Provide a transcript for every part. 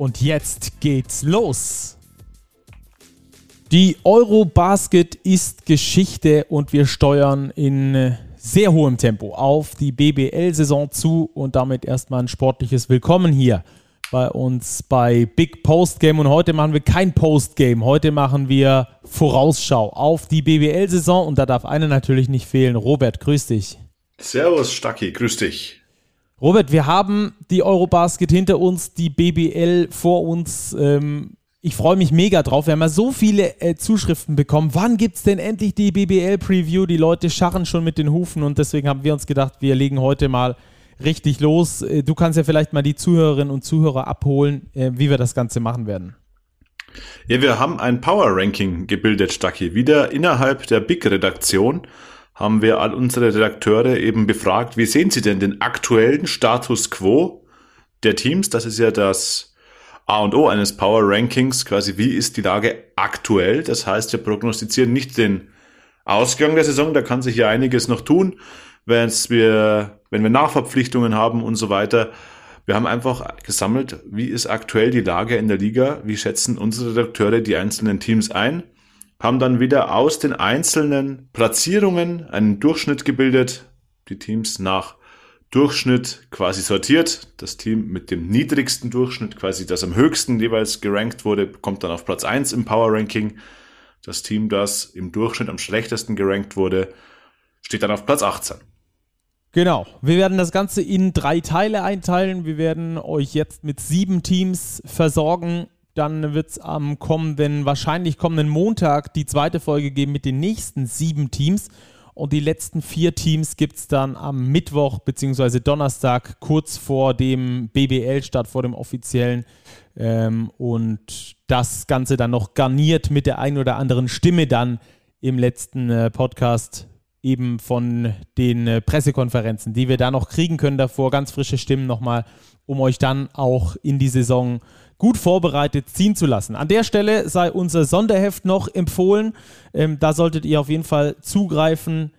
Und jetzt geht's los. Die Eurobasket ist Geschichte und wir steuern in sehr hohem Tempo auf die BBL-Saison zu und damit erstmal ein sportliches Willkommen hier bei uns bei Big Post Game. Und heute machen wir kein Post Game. Heute machen wir Vorausschau auf die BBL-Saison. Und da darf einer natürlich nicht fehlen. Robert, grüß dich. Servus, Stacki, grüß dich. Robert, wir haben die Eurobasket hinter uns, die BBL vor uns. Ähm, ich freue mich mega drauf. Wir haben ja so viele äh, Zuschriften bekommen. Wann gibt es denn endlich die BBL-Preview? Die Leute scharren schon mit den Hufen und deswegen haben wir uns gedacht, wir legen heute mal richtig los. Äh, du kannst ja vielleicht mal die Zuhörerinnen und Zuhörer abholen, äh, wie wir das Ganze machen werden. Ja, wir haben ein Power Ranking gebildet, Stacki, wieder innerhalb der Big-Redaktion haben wir all unsere Redakteure eben befragt, wie sehen sie denn den aktuellen Status quo der Teams? Das ist ja das A und O eines Power Rankings, quasi wie ist die Lage aktuell? Das heißt, wir prognostizieren nicht den Ausgang der Saison, da kann sich ja einiges noch tun, wenn wir, wenn wir Nachverpflichtungen haben und so weiter. Wir haben einfach gesammelt, wie ist aktuell die Lage in der Liga, wie schätzen unsere Redakteure die einzelnen Teams ein haben dann wieder aus den einzelnen Platzierungen einen Durchschnitt gebildet, die Teams nach Durchschnitt quasi sortiert. Das Team mit dem niedrigsten Durchschnitt, quasi das am höchsten jeweils gerankt wurde, kommt dann auf Platz 1 im Power Ranking. Das Team, das im Durchschnitt am schlechtesten gerankt wurde, steht dann auf Platz 18. Genau. Wir werden das Ganze in drei Teile einteilen. Wir werden euch jetzt mit sieben Teams versorgen dann wird es am kommenden, wahrscheinlich kommenden Montag die zweite Folge geben mit den nächsten sieben Teams. Und die letzten vier Teams gibt es dann am Mittwoch bzw. Donnerstag kurz vor dem BBL statt, vor dem offiziellen. Ähm, und das Ganze dann noch garniert mit der einen oder anderen Stimme dann im letzten äh, Podcast eben von den äh, Pressekonferenzen, die wir da noch kriegen können davor. Ganz frische Stimmen nochmal, um euch dann auch in die Saison gut vorbereitet ziehen zu lassen. An der Stelle sei unser Sonderheft noch empfohlen. Ähm, da solltet ihr auf jeden Fall zugreifen.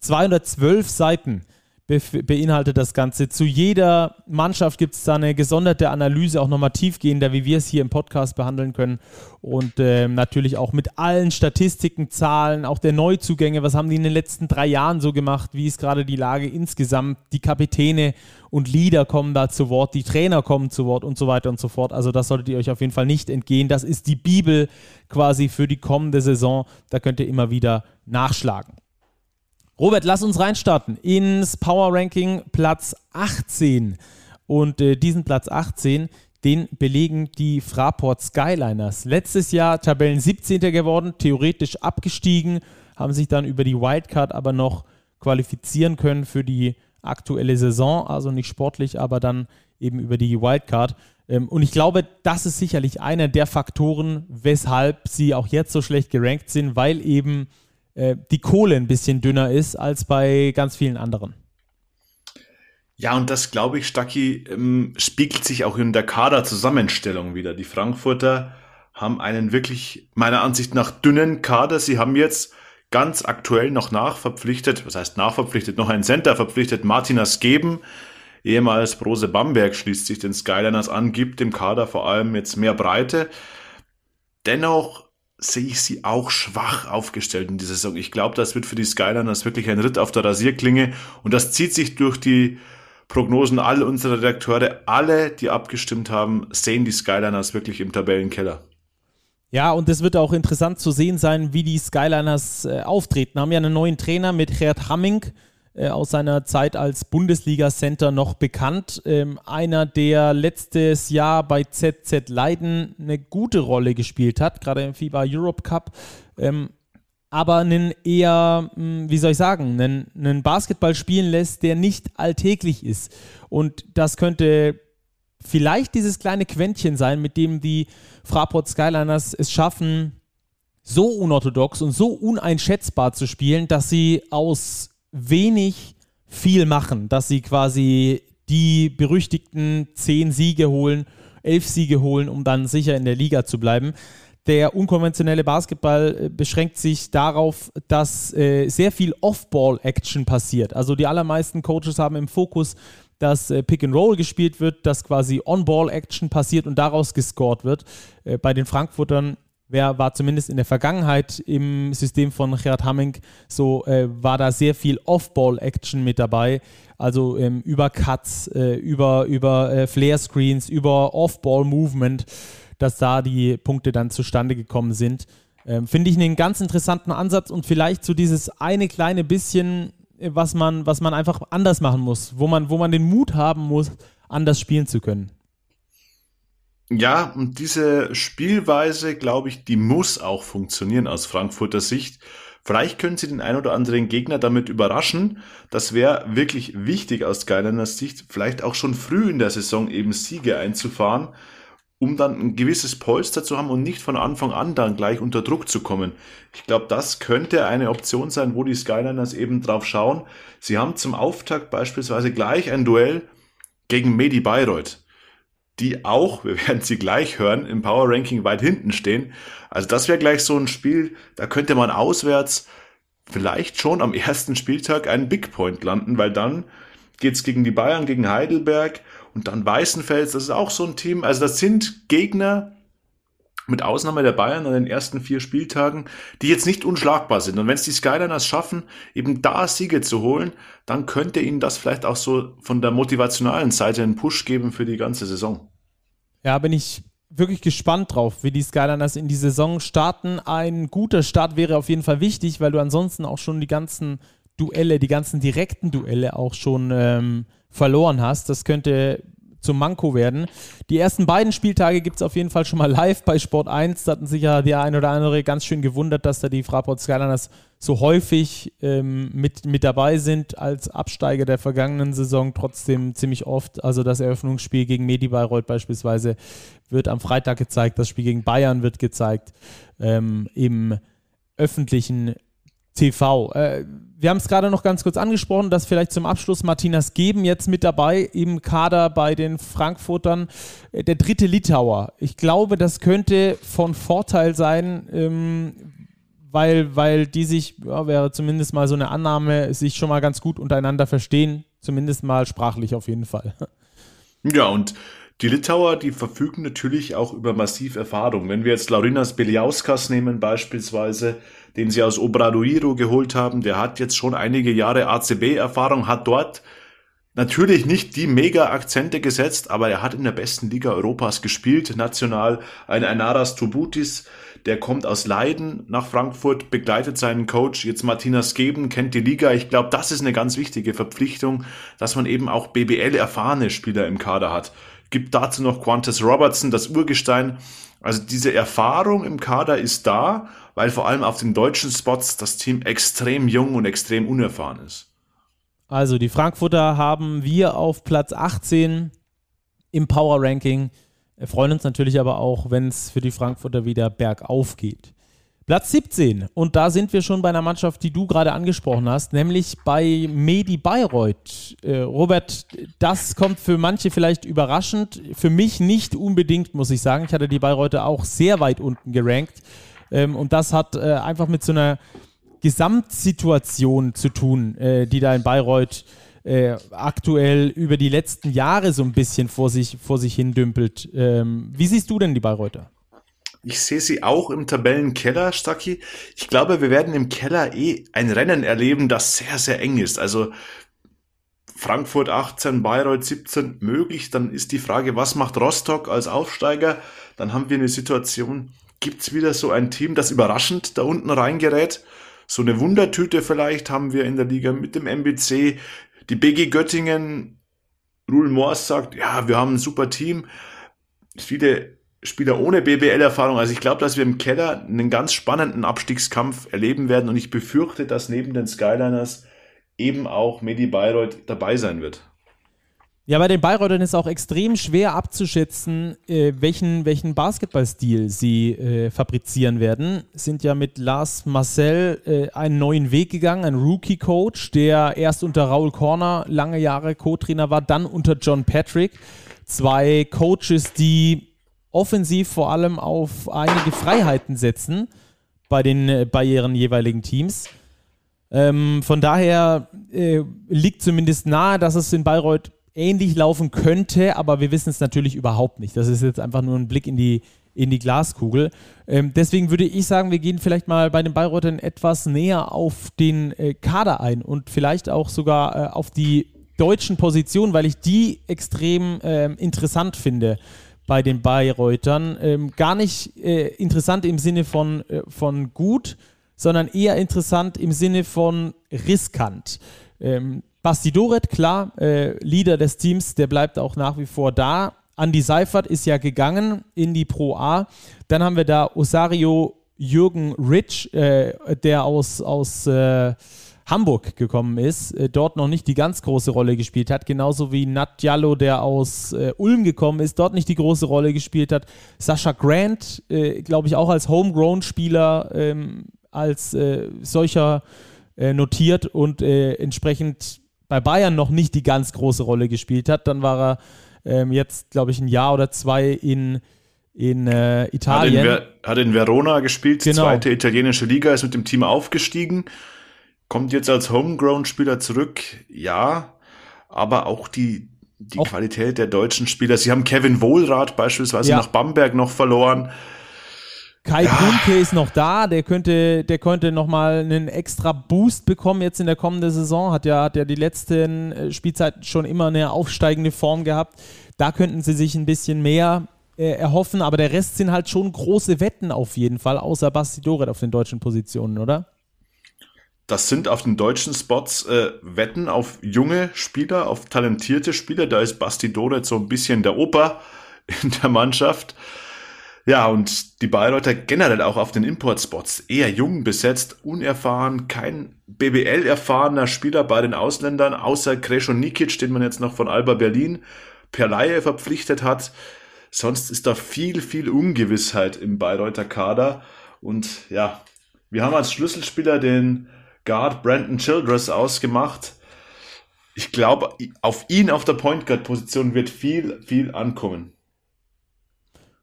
212 Seiten beinhaltet das Ganze. Zu jeder Mannschaft gibt es da eine gesonderte Analyse, auch nochmal tiefgehender, wie wir es hier im Podcast behandeln können. Und äh, natürlich auch mit allen Statistiken, Zahlen, auch der Neuzugänge. Was haben die in den letzten drei Jahren so gemacht? Wie ist gerade die Lage insgesamt? Die Kapitäne und Leader kommen da zu Wort, die Trainer kommen zu Wort und so weiter und so fort. Also das solltet ihr euch auf jeden Fall nicht entgehen. Das ist die Bibel quasi für die kommende Saison. Da könnt ihr immer wieder nachschlagen. Robert, lass uns reinstarten ins Power Ranking Platz 18. Und äh, diesen Platz 18, den belegen die Fraport Skyliners. Letztes Jahr Tabellen 17. geworden, theoretisch abgestiegen, haben sich dann über die Wildcard aber noch qualifizieren können für die aktuelle Saison, also nicht sportlich, aber dann eben über die Wildcard. Ähm, und ich glaube, das ist sicherlich einer der Faktoren, weshalb sie auch jetzt so schlecht gerankt sind, weil eben äh, die Kohle ein bisschen dünner ist als bei ganz vielen anderen. Ja, und das glaube ich, Stacki, ähm, spiegelt sich auch in der Kaderzusammenstellung wieder. Die Frankfurter haben einen wirklich, meiner Ansicht nach, dünnen Kader. Sie haben jetzt ganz aktuell noch nachverpflichtet, was heißt nachverpflichtet, noch einen Center verpflichtet, Martinas Geben, ehemals Brose Bamberg schließt sich den Skyliners an, gibt dem Kader vor allem jetzt mehr Breite. Dennoch sehe ich sie auch schwach aufgestellt in dieser Saison. Ich glaube, das wird für die Skyliners wirklich ein Ritt auf der Rasierklinge und das zieht sich durch die Prognosen all unserer Redakteure. Alle, die abgestimmt haben, sehen die Skyliners wirklich im Tabellenkeller. Ja, und es wird auch interessant zu sehen sein, wie die Skyliners äh, auftreten. Haben ja einen neuen Trainer mit Gerd Hamming äh, aus seiner Zeit als Bundesliga-Center noch bekannt. Ähm, einer, der letztes Jahr bei ZZ Leiden eine gute Rolle gespielt hat, gerade im FIBA Europe Cup. Ähm, aber einen eher, hm, wie soll ich sagen, einen, einen Basketball spielen lässt, der nicht alltäglich ist. Und das könnte vielleicht dieses kleine Quäntchen sein, mit dem die Fraport Skyliners es schaffen, so unorthodox und so uneinschätzbar zu spielen, dass sie aus wenig viel machen, dass sie quasi die berüchtigten zehn Siege holen, elf Siege holen, um dann sicher in der Liga zu bleiben. Der unkonventionelle Basketball äh, beschränkt sich darauf, dass äh, sehr viel Off-Ball-Action passiert. Also die allermeisten Coaches haben im Fokus, dass äh, Pick and Roll gespielt wird, dass quasi On-Ball-Action passiert und daraus gescored wird. Äh, bei den Frankfurtern wer war zumindest in der Vergangenheit im System von Gerhard Hamming so, äh, war da sehr viel Off-Ball-Action mit dabei. Also ähm, über Cuts, äh, über, über äh, Flare-Screens, über Off-Ball-Movement, dass da die Punkte dann zustande gekommen sind. Ähm, Finde ich einen ganz interessanten Ansatz und vielleicht so dieses eine kleine bisschen, äh, was man, was man einfach anders machen muss, wo man, wo man den Mut haben muss, anders spielen zu können. Ja, und diese Spielweise, glaube ich, die muss auch funktionieren aus Frankfurter Sicht. Vielleicht können sie den ein oder anderen Gegner damit überraschen. Das wäre wirklich wichtig aus Skyliners Sicht, vielleicht auch schon früh in der Saison eben Siege einzufahren, um dann ein gewisses Polster zu haben und nicht von Anfang an dann gleich unter Druck zu kommen. Ich glaube, das könnte eine Option sein, wo die Skyliners eben drauf schauen. Sie haben zum Auftakt beispielsweise gleich ein Duell gegen Medi Bayreuth die auch, wir werden sie gleich hören, im Power Ranking weit hinten stehen. Also das wäre gleich so ein Spiel, da könnte man auswärts vielleicht schon am ersten Spieltag einen Big Point landen, weil dann geht's gegen die Bayern, gegen Heidelberg und dann Weißenfels, das ist auch so ein Team. Also das sind Gegner, mit Ausnahme der Bayern an den ersten vier Spieltagen, die jetzt nicht unschlagbar sind. Und wenn es die Skyliners schaffen, eben da Siege zu holen, dann könnte ihnen das vielleicht auch so von der motivationalen Seite einen Push geben für die ganze Saison. Ja, bin ich wirklich gespannt drauf, wie die Skyliners in die Saison starten. Ein guter Start wäre auf jeden Fall wichtig, weil du ansonsten auch schon die ganzen Duelle, die ganzen direkten Duelle auch schon ähm, verloren hast. Das könnte zum Manko werden. Die ersten beiden Spieltage gibt es auf jeden Fall schon mal live bei Sport 1. Da hatten sich ja der ein oder andere ganz schön gewundert, dass da die Fraport Skyliners so häufig ähm, mit, mit dabei sind als Absteiger der vergangenen Saison, trotzdem ziemlich oft. Also das Eröffnungsspiel gegen Medi Bayreuth beispielsweise wird am Freitag gezeigt, das Spiel gegen Bayern wird gezeigt ähm, im öffentlichen TV. Äh, wir haben es gerade noch ganz kurz angesprochen, dass vielleicht zum Abschluss Martinas Geben jetzt mit dabei im Kader bei den Frankfurtern. Äh, der dritte Litauer. Ich glaube, das könnte von Vorteil sein, ähm, weil, weil die sich, ja, wäre zumindest mal so eine Annahme, sich schon mal ganz gut untereinander verstehen. Zumindest mal sprachlich auf jeden Fall. Ja, und die Litauer, die verfügen natürlich auch über massiv Erfahrung. Wenn wir jetzt Laurinas Beliauskas nehmen beispielsweise, den sie aus Obradoiro geholt haben, der hat jetzt schon einige Jahre ACB-Erfahrung, hat dort natürlich nicht die Mega-Akzente gesetzt, aber er hat in der besten Liga Europas gespielt, national. Ein Enaras Tubutis, der kommt aus Leiden nach Frankfurt, begleitet seinen Coach, jetzt Martinas Geben, kennt die Liga. Ich glaube, das ist eine ganz wichtige Verpflichtung, dass man eben auch BBL-erfahrene Spieler im Kader hat. Gibt dazu noch Qantas Robertson, das Urgestein. Also diese Erfahrung im Kader ist da, weil vor allem auf den deutschen Spots das Team extrem jung und extrem unerfahren ist. Also die Frankfurter haben wir auf Platz 18 im Power Ranking. Wir freuen uns natürlich aber auch, wenn es für die Frankfurter wieder bergauf geht. Platz 17. Und da sind wir schon bei einer Mannschaft, die du gerade angesprochen hast, nämlich bei Medi Bayreuth. Äh, Robert, das kommt für manche vielleicht überraschend. Für mich nicht unbedingt, muss ich sagen. Ich hatte die Bayreuther auch sehr weit unten gerankt. Ähm, und das hat äh, einfach mit so einer Gesamtsituation zu tun, äh, die da in Bayreuth äh, aktuell über die letzten Jahre so ein bisschen vor sich, vor sich hin dümpelt. Ähm, wie siehst du denn die Bayreuther? Ich sehe sie auch im Tabellenkeller, Stacki. Ich glaube, wir werden im Keller eh ein Rennen erleben, das sehr, sehr eng ist. Also Frankfurt 18, Bayreuth 17 möglich. Dann ist die Frage, was macht Rostock als Aufsteiger? Dann haben wir eine Situation, gibt es wieder so ein Team, das überraschend da unten reingerät? So eine Wundertüte vielleicht haben wir in der Liga mit dem MBC. Die BG Göttingen, Rul Moors sagt, ja, wir haben ein super Team. Viele Spieler ohne BBL-Erfahrung. Also ich glaube, dass wir im Keller einen ganz spannenden Abstiegskampf erleben werden und ich befürchte, dass neben den Skyliners eben auch Medi Bayreuth dabei sein wird. Ja, bei den Bayreutern ist auch extrem schwer abzuschätzen, äh, welchen, welchen Basketballstil sie äh, fabrizieren werden. Sind ja mit Lars Marcel äh, einen neuen Weg gegangen, ein Rookie-Coach, der erst unter Raul Korner lange Jahre Co-Trainer war, dann unter John Patrick. Zwei Coaches, die offensiv vor allem auf einige Freiheiten setzen bei, den, äh, bei ihren jeweiligen Teams. Ähm, von daher äh, liegt zumindest nahe, dass es in Bayreuth ähnlich laufen könnte, aber wir wissen es natürlich überhaupt nicht. Das ist jetzt einfach nur ein Blick in die, in die Glaskugel. Ähm, deswegen würde ich sagen, wir gehen vielleicht mal bei den Bayreutern etwas näher auf den äh, Kader ein und vielleicht auch sogar äh, auf die deutschen Positionen, weil ich die extrem äh, interessant finde bei den Bayreutern. Ähm, gar nicht äh, interessant im Sinne von, äh, von gut, sondern eher interessant im Sinne von riskant. Ähm, Basti Doret, klar, äh, Leader des Teams, der bleibt auch nach wie vor da. Andy Seifert ist ja gegangen in die Pro A. Dann haben wir da Osario Jürgen Rich, äh, der aus, aus äh, Hamburg gekommen ist, äh, dort noch nicht die ganz große Rolle gespielt hat, genauso wie Nat Diallo, der aus äh, Ulm gekommen ist, dort nicht die große Rolle gespielt hat. Sascha Grant, äh, glaube ich, auch als Homegrown-Spieler, ähm, als solcher notiert und entsprechend bei Bayern noch nicht die ganz große Rolle gespielt hat. Dann war er ähm, jetzt, glaube ich, ein Jahr oder zwei in, in äh, Italien. Hat in, hat in, Verona gespielt, genau. zweite italienische Liga, ist mit dem Team aufgestiegen, kommt jetzt als Homegrown-Spieler zurück, ja, aber auch die, die auch Qualität der deutschen Spieler. Sie haben Kevin Wohlrath beispielsweise ja. nach Bamberg noch verloren. Kai ja. Brunke ist noch da, der könnte, der könnte nochmal einen extra Boost bekommen jetzt in der kommenden Saison. Hat ja, hat ja die letzten äh, Spielzeiten schon immer eine aufsteigende Form gehabt. Da könnten sie sich ein bisschen mehr äh, erhoffen, aber der Rest sind halt schon große Wetten auf jeden Fall, außer Basti Doret auf den deutschen Positionen, oder? Das sind auf den deutschen Spots äh, Wetten auf junge Spieler, auf talentierte Spieler. Da ist Basti Doret so ein bisschen der Opa in der Mannschaft. Ja, und die Bayreuther generell auch auf den Importspots eher jung besetzt, unerfahren, kein BBL-erfahrener Spieler bei den Ausländern, außer Kresho Nikic, den man jetzt noch von Alba Berlin per Laie verpflichtet hat. Sonst ist da viel, viel Ungewissheit im Bayreuther Kader. Und ja, wir haben als Schlüsselspieler den Guard Brandon Childress ausgemacht. Ich glaube, auf ihn auf der Point Guard Position wird viel, viel ankommen.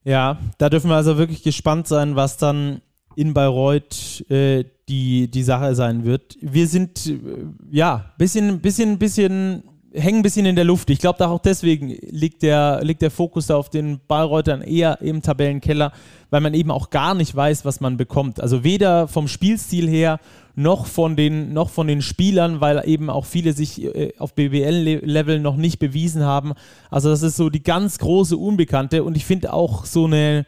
Ja, da dürfen wir also wirklich gespannt sein, was dann in Bayreuth äh, die, die Sache sein wird. Wir sind, äh, ja, bisschen, bisschen, bisschen, hängen ein bisschen in der Luft. Ich glaube, auch deswegen liegt der, liegt der Fokus auf den Bayreutern eher im Tabellenkeller, weil man eben auch gar nicht weiß, was man bekommt. Also weder vom Spielstil her noch von den, noch von den Spielern, weil eben auch viele sich äh, auf BBL-Level noch nicht bewiesen haben. Also das ist so die ganz große Unbekannte und ich finde auch so eine,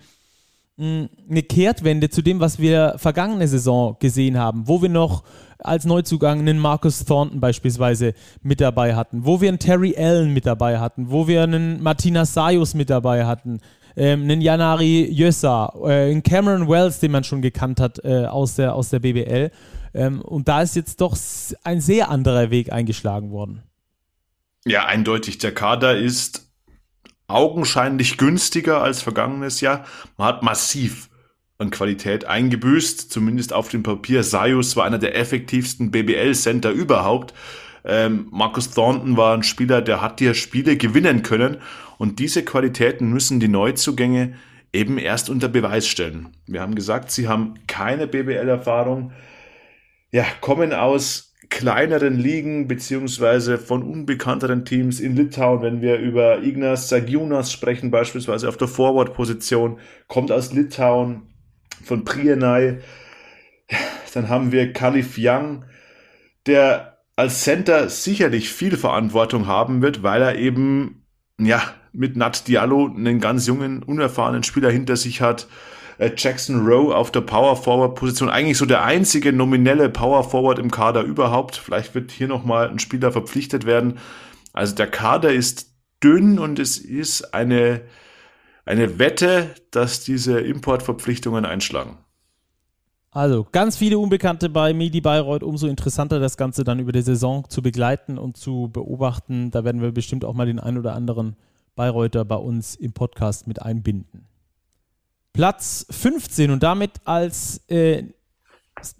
mm, eine Kehrtwende zu dem, was wir vergangene Saison gesehen haben, wo wir noch als Neuzugang einen Marcus Thornton beispielsweise mit dabei hatten, wo wir einen Terry Allen mit dabei hatten, wo wir einen Martina Sayus mit dabei hatten, ähm, einen Janari Jössa, äh, einen Cameron Wells, den man schon gekannt hat äh, aus, der, aus der BBL. Ähm, und da ist jetzt doch ein sehr anderer Weg eingeschlagen worden. Ja, eindeutig. Der Kader ist augenscheinlich günstiger als vergangenes Jahr. Man hat massiv an Qualität eingebüßt, zumindest auf dem Papier. Sayus war einer der effektivsten BBL-Center überhaupt. Ähm, Marcus Thornton war ein Spieler, der hat dir Spiele gewinnen können. Und diese Qualitäten müssen die Neuzugänge eben erst unter Beweis stellen. Wir haben gesagt, sie haben keine BBL-Erfahrung ja, kommen aus kleineren Ligen beziehungsweise von unbekannteren Teams in Litauen, wenn wir über Ignas Sagiunas sprechen, beispielsweise auf der Forward-Position, kommt aus Litauen von Prienai. Dann haben wir Kalif Young, der als Center sicherlich viel Verantwortung haben wird, weil er eben ja mit Nat Diallo einen ganz jungen, unerfahrenen Spieler hinter sich hat. Äh, Jackson Rowe auf der Power Forward Position. Eigentlich so der einzige nominelle Power Forward im Kader überhaupt. Vielleicht wird hier nochmal ein Spieler verpflichtet werden. Also der Kader ist dünn und es ist eine, eine Wette, dass diese Importverpflichtungen einschlagen. Also ganz viele Unbekannte bei Medi Bayreuth, umso interessanter das Ganze dann über die Saison zu begleiten und zu beobachten. Da werden wir bestimmt auch mal den ein oder anderen Bayreuther bei uns im Podcast mit einbinden. Platz 15 und damit als äh,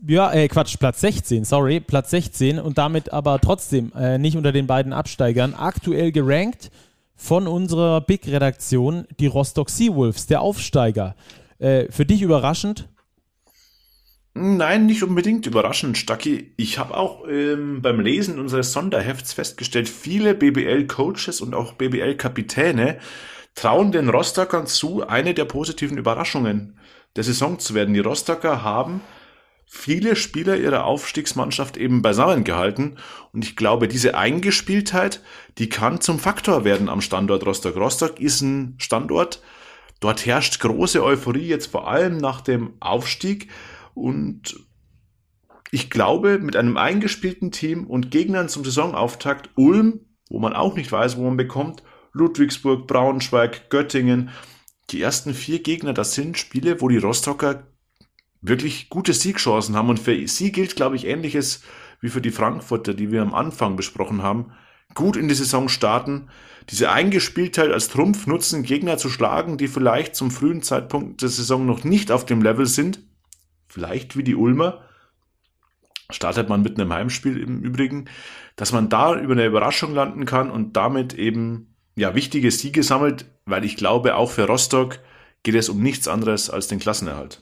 ja, äh, Quatsch, Platz 16, sorry, Platz 16 und damit aber trotzdem äh, nicht unter den beiden Absteigern. Aktuell gerankt von unserer Big-Redaktion die Rostock Seawolves, der Aufsteiger. Äh, für dich überraschend? Nein, nicht unbedingt überraschend, Stacki. Ich habe auch ähm, beim Lesen unseres Sonderhefts festgestellt, viele BBL-Coaches und auch BBL-Kapitäne trauen den Rostockern zu, eine der positiven Überraschungen der Saison zu werden. Die Rostocker haben viele Spieler ihrer Aufstiegsmannschaft eben beisammen gehalten. Und ich glaube, diese Eingespieltheit, die kann zum Faktor werden am Standort Rostock. Rostock ist ein Standort, dort herrscht große Euphorie, jetzt vor allem nach dem Aufstieg. Und ich glaube, mit einem eingespielten Team und Gegnern zum Saisonauftakt Ulm, wo man auch nicht weiß, wo man bekommt, Ludwigsburg, Braunschweig, Göttingen, die ersten vier Gegner, das sind Spiele, wo die Rostocker wirklich gute Siegchancen haben. Und für sie gilt, glaube ich, ähnliches wie für die Frankfurter, die wir am Anfang besprochen haben. Gut in die Saison starten, diese Eingespieltheit als Trumpf nutzen, Gegner zu schlagen, die vielleicht zum frühen Zeitpunkt der Saison noch nicht auf dem Level sind. Vielleicht wie die Ulmer. Startet man mit einem Heimspiel im Übrigen, dass man da über eine Überraschung landen kann und damit eben ja wichtige Siege sammelt, weil ich glaube, auch für Rostock geht es um nichts anderes als den Klassenerhalt.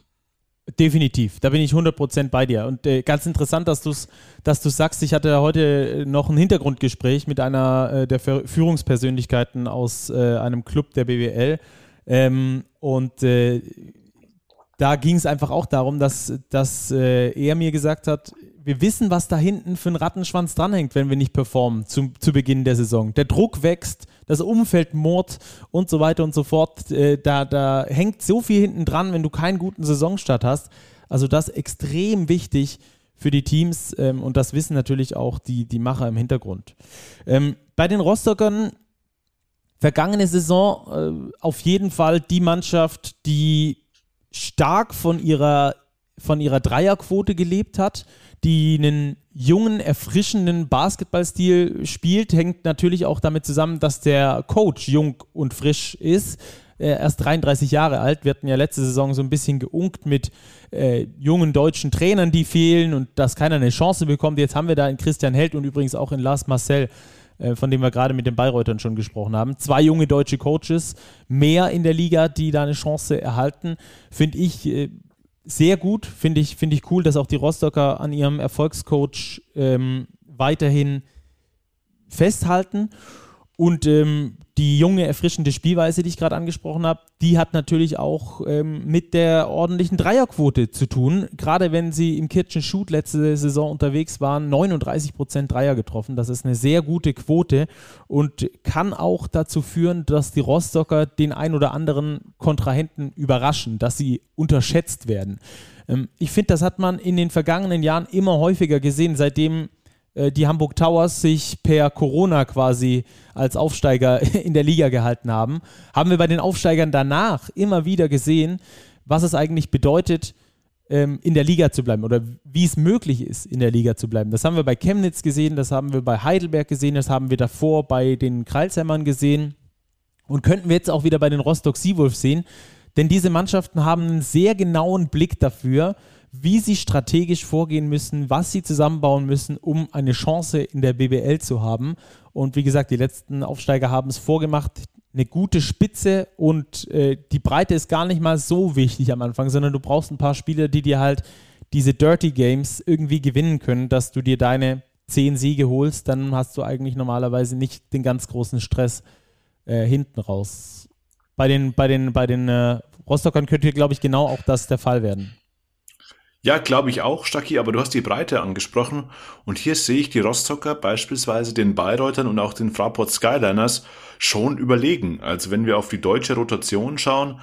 Definitiv, da bin ich 100% bei dir. Und äh, ganz interessant, dass du es dass du's sagst. Ich hatte heute noch ein Hintergrundgespräch mit einer äh, der Führungspersönlichkeiten aus äh, einem Club der BWL. Ähm, und äh, da ging es einfach auch darum, dass, dass äh, er mir gesagt hat, wir wissen, was da hinten für ein Rattenschwanz dranhängt, wenn wir nicht performen zu, zu Beginn der Saison. Der Druck wächst, das Umfeld mord und so weiter und so fort. Äh, da, da hängt so viel hinten dran, wenn du keinen guten Saisonstart hast. Also das ist extrem wichtig für die Teams ähm, und das wissen natürlich auch die, die Macher im Hintergrund. Ähm, bei den Rostockern vergangene Saison äh, auf jeden Fall die Mannschaft, die stark von ihrer, von ihrer Dreierquote gelebt hat, die einen jungen, erfrischenden Basketballstil spielt, hängt natürlich auch damit zusammen, dass der Coach jung und frisch ist. Er erst 33 Jahre alt. Wir hatten ja letzte Saison so ein bisschen geunkt mit äh, jungen deutschen Trainern, die fehlen und dass keiner eine Chance bekommt. Jetzt haben wir da in Christian Held und übrigens auch in Lars Marcel, äh, von dem wir gerade mit den Bayreutern schon gesprochen haben. Zwei junge deutsche Coaches, mehr in der Liga, die da eine Chance erhalten, finde ich. Sehr gut, finde ich, find ich cool, dass auch die Rostocker an ihrem Erfolgscoach ähm, weiterhin festhalten. Und ähm, die junge, erfrischende Spielweise, die ich gerade angesprochen habe, die hat natürlich auch ähm, mit der ordentlichen Dreierquote zu tun. Gerade wenn sie im Kitchen Shoot letzte Saison unterwegs waren, 39% Dreier getroffen. Das ist eine sehr gute Quote und kann auch dazu führen, dass die Rostocker den ein oder anderen Kontrahenten überraschen, dass sie unterschätzt werden. Ähm, ich finde, das hat man in den vergangenen Jahren immer häufiger gesehen, seitdem die Hamburg Towers sich per Corona quasi als Aufsteiger in der Liga gehalten haben, haben wir bei den Aufsteigern danach immer wieder gesehen, was es eigentlich bedeutet, ähm, in der Liga zu bleiben oder wie es möglich ist, in der Liga zu bleiben. Das haben wir bei Chemnitz gesehen, das haben wir bei Heidelberg gesehen, das haben wir davor bei den Kreilshämmern gesehen und könnten wir jetzt auch wieder bei den Rostock Seawolves sehen, denn diese Mannschaften haben einen sehr genauen Blick dafür, wie sie strategisch vorgehen müssen, was sie zusammenbauen müssen, um eine Chance in der BBL zu haben. Und wie gesagt, die letzten Aufsteiger haben es vorgemacht. Eine gute Spitze und äh, die Breite ist gar nicht mal so wichtig am Anfang, sondern du brauchst ein paar Spieler, die dir halt diese Dirty Games irgendwie gewinnen können, dass du dir deine zehn Siege holst, dann hast du eigentlich normalerweise nicht den ganz großen Stress äh, hinten raus. Bei den, bei den, bei den äh, Rostockern könnte, glaube ich, genau auch das der Fall werden. Ja, glaube ich auch, Stacki, aber du hast die Breite angesprochen und hier sehe ich die Rostocker beispielsweise den Bayreutern und auch den Fraport Skyliners schon überlegen. Also wenn wir auf die deutsche Rotation schauen,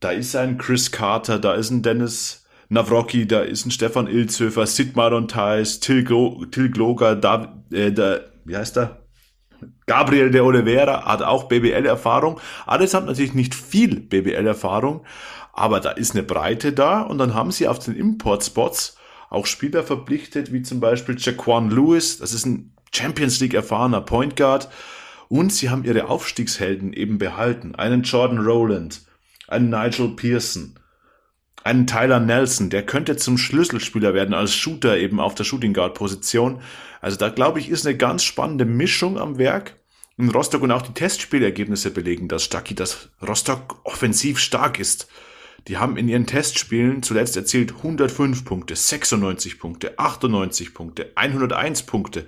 da ist ein Chris Carter, da ist ein Dennis Navrocki, da ist ein Stefan Ilzhöfer, Sid Maron Theis, Till, Glo Till Gloger, da, äh, da, wie heißt der? Gabriel de Oliveira hat auch BBL-Erfahrung. Allesamt natürlich nicht viel BBL-Erfahrung, aber da ist eine Breite da und dann haben sie auf den Import-Spots auch Spieler verpflichtet, wie zum Beispiel Jaquan Lewis, das ist ein Champions League erfahrener Point Guard und sie haben ihre Aufstiegshelden eben behalten. Einen Jordan Rowland, einen Nigel Pearson, einen Tyler Nelson, der könnte zum Schlüsselspieler werden als Shooter eben auf der Shooting Guard Position. Also da glaube ich ist eine ganz spannende Mischung am Werk in Rostock und auch die Testspielergebnisse belegen das Stucky, dass Rostock offensiv stark ist. Die haben in ihren Testspielen zuletzt erzielt 105 Punkte, 96 Punkte, 98 Punkte, 101 Punkte.